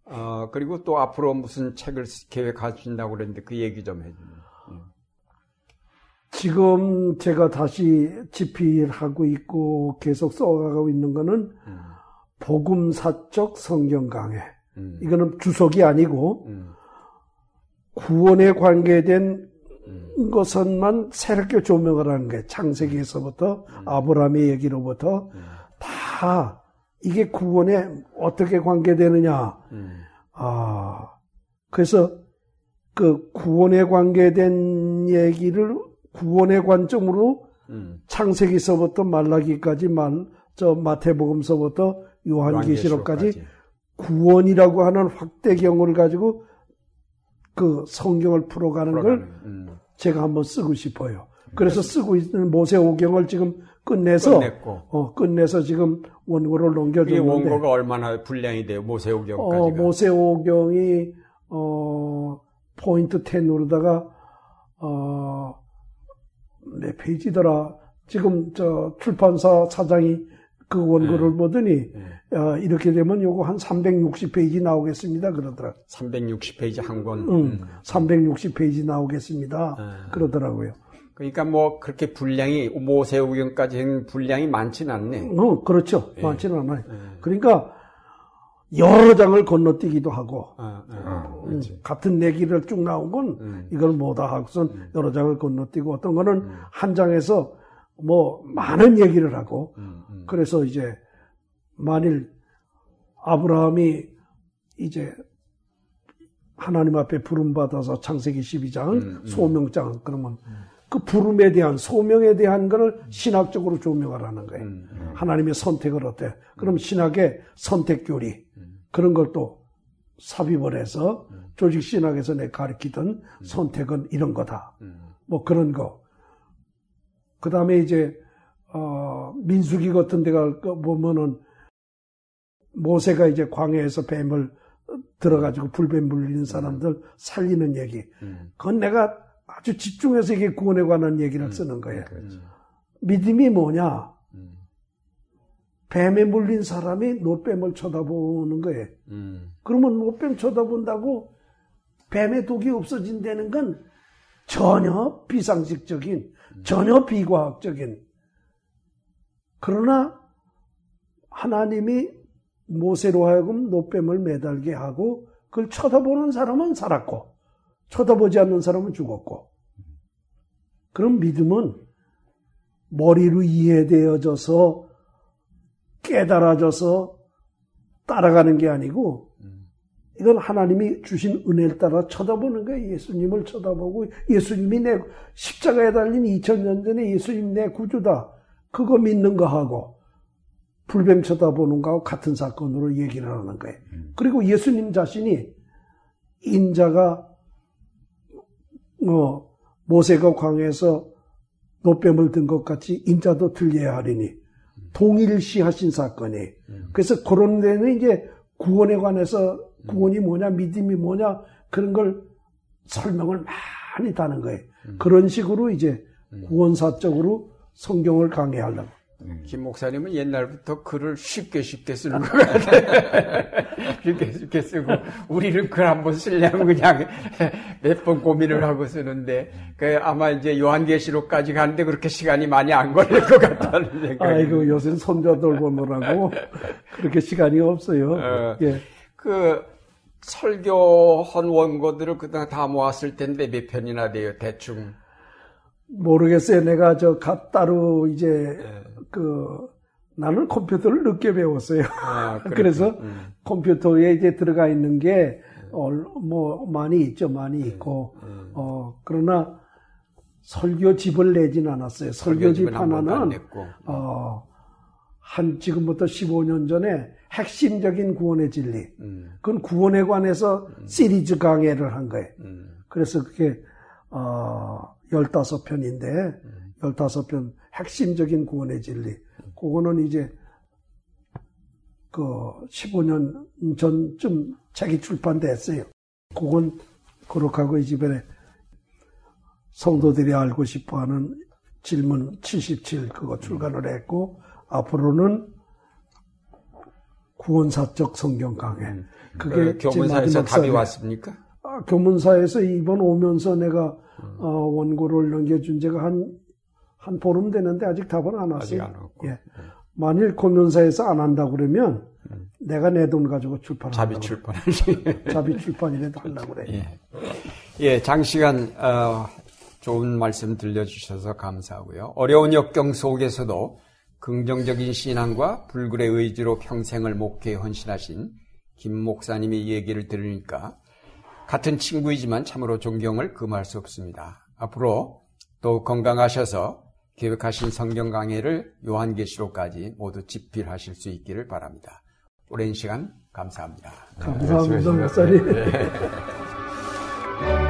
어, 그리고 또 앞으로 무슨 책을 계획하신다고 그랬는데 그 얘기 좀 해주세요. 지금 제가 다시 집필하고 있고 계속 써가고 있는 거는 음. 복음사적 성경 강해. 음. 이거는 주석이 아니고 음. 구원에 관계된 음. 것은만 새롭게 조명을 하는 게 창세기에서부터 음. 아브라함의 얘기로부터 음. 다 이게 구원에 어떻게 관계되느냐. 아 그래서 그 구원에 관계된 얘기를 구원의 관점으로 음. 창세기서부터 말라기까지 말, 저 마태복음서부터 요한계시록까지 구원이라고 하는 확대경을 가지고 그 성경을 풀어가는 풀어가는, 걸 음. 제가 한번 쓰고 싶어요. 그래서 쓰고 있는 모세오경을 지금 끝내서 끝냈고. 어, 끝내서 지금 원고를 넘겨줬는데 원고가 얼마나 분량이 돼요? 모세오경까지가 어, 모세오경이 어, 포인트 10으로다가 어, 몇 페이지더라. 지금 저 출판사 사장이 그 원고를 네. 보더니 네. 어, 이렇게 되면 요거 한 360페이지 나오겠습니다 그러더라. 360페이지 한 권. 응, 음. 360페이지 나오겠습니다. 네. 그러더라고요. 그러니까 뭐 그렇게 분량이 모세우경까지 분량이 많지는 않네. 어, 그렇죠. 네. 많지는 않아요. 네. 그러니까 여러 장을 건너뛰기도 하고 아, 아, 음, 같은 내기를 쭉 나온 건 음. 이걸 뭐다 하고선 음. 여러 장을 건너뛰고 어떤 거는 음. 한 장에서 뭐 많은 얘기를 하고 음, 음. 그래서 이제 만일 아브라함이 이제 하나님 앞에 부름 받아서 창세기 12장 소명장 그러면 그 부름에 대한 소명에 대한 것을 신학적으로 조명하라는 거예요. 하나님의 선택을 어때? 그럼 신학의 선택 교리 그런 걸 또 삽입을 해서 조직 신학에서 내 가르치던 선택은 이런 거다. 뭐 그런 거. 그 다음에 이제 어, 민수기 같은 데가 보면은 모세가 이제 광해에서 뱀을 들어가지고 불뱀 물리는 사람들 살리는 얘기. 그건 내가 아주 집중해서 이게 구원에 관한 얘기를 쓰는 거예요. 그렇죠. 믿음이 뭐냐? 뱀에 물린 사람이 노뱀을 쳐다보는 거예요. 음. 그러면 노뱀 쳐다본다고 뱀의 독이 없어진다는 건 전혀 비상식적인, 전혀 비과학적인. 그러나 하나님이 모세로 하여금 노뱀을 매달게 하고 그걸 쳐다보는 사람은 살았고 쳐다보지 않는 사람은 죽었고 그럼 믿음은 머리로 이해되어져서 깨달아져서 따라가는 게 아니고 이건 하나님이 주신 은혜를 따라 쳐다보는 거예요. 예수님을 쳐다보고 예수님이 내 십자가에 달린 2000년 전에 예수님 내 구주다. 그거 믿는 거 하고 불뱀 쳐다보는 거하고 같은 사건으로 얘기를 하는 거예요. 그리고 예수님 자신이 인자가 어, 모세가 광에서 노뱀을 든 것 같이 인자도 들려야 하리니 동일시 하신 사건이. 음. 그래서 그런 데는 이제 구원에 관해서 구원이 뭐냐, 믿음이 뭐냐, 그런 걸 설명을 많이 다는 거예요. 음. 그런 식으로 이제 음. 구원사적으로 성경을 강해하려고. 음. 김 목사님은 옛날부터 글을 쉽게 쉽게 쓰는 것 같아요. [LAUGHS] 쉽게 쉽게 쓰고 우리는 글 한번 쓰려면 그냥 [LAUGHS] 몇 번 고민을 하고 쓰는데 그 아마 이제 요한계시록까지 가는데 그렇게 시간이 많이 안 걸릴 것 같다는 생각이. 아이고 요새 손자들 보느라고 그렇게 시간이 없어요. 어, 예. 그 설교한 원고들을 그다 다 모았을 텐데 몇 편이나 돼요 대충. 모르겠어요. 내가 저 따로 이제 네. 그 나는 컴퓨터를 늦게 배웠어요. 아, [LAUGHS] 그래서 음. 컴퓨터에 이제 들어가 있는 게 어, 뭐 많이 있죠, 많이 음, 있고 음. 어 그러나 설교집을 내진 않았어요. 설교집 하나는 어, 한 지금부터 15년 전에 핵심적인 구원의 진리. 음. 그건 구원에 관해서 음. 시리즈 강의를 한 거예요. 음. 그래서 그게 어 15편인데 음. 15편 핵심적인 구원의 진리. 그거는 이제 그 15년 전쯤 책이 출판됐어요. 그건 그렇게 고 이 집에 성도들이 알고 싶어 하는 질문 77 그거 출간을 했고 앞으로는 구원사적 성경 강해. 음. 그게 그 교문사에서 답이 사회. 왔습니까? 아, 교문사에서 이번 오면서 내가 어, 원고를 넘겨준 지가 한, 한 보름 되는데 아직 답은 안 왔어요. 안 왔고. 네. 예. 만일 교문사에서 안 한다고 그러면 내가 내 돈 가지고 출판한다고. 자비 출판하시. [LAUGHS] 자비 출판이라도 하려고 그래. 예. 예, 장시간 어, 좋은 말씀 들려주셔서 감사하고요. 어려운 역경 속에서도 긍정적인 신앙과 불굴의 의지로 평생을 목회에 헌신하신 김 목사님의 얘기를 들으니까 같은 친구이지만 참으로 존경을 금할 수 없습니다. 앞으로 또 건강하셔서 계획하신 성경 강의를 요한계시록까지 모두 집필하실 수 있기를 바랍니다. 오랜 시간 감사합니다. 감사합니다, 목사님. 네. [LAUGHS]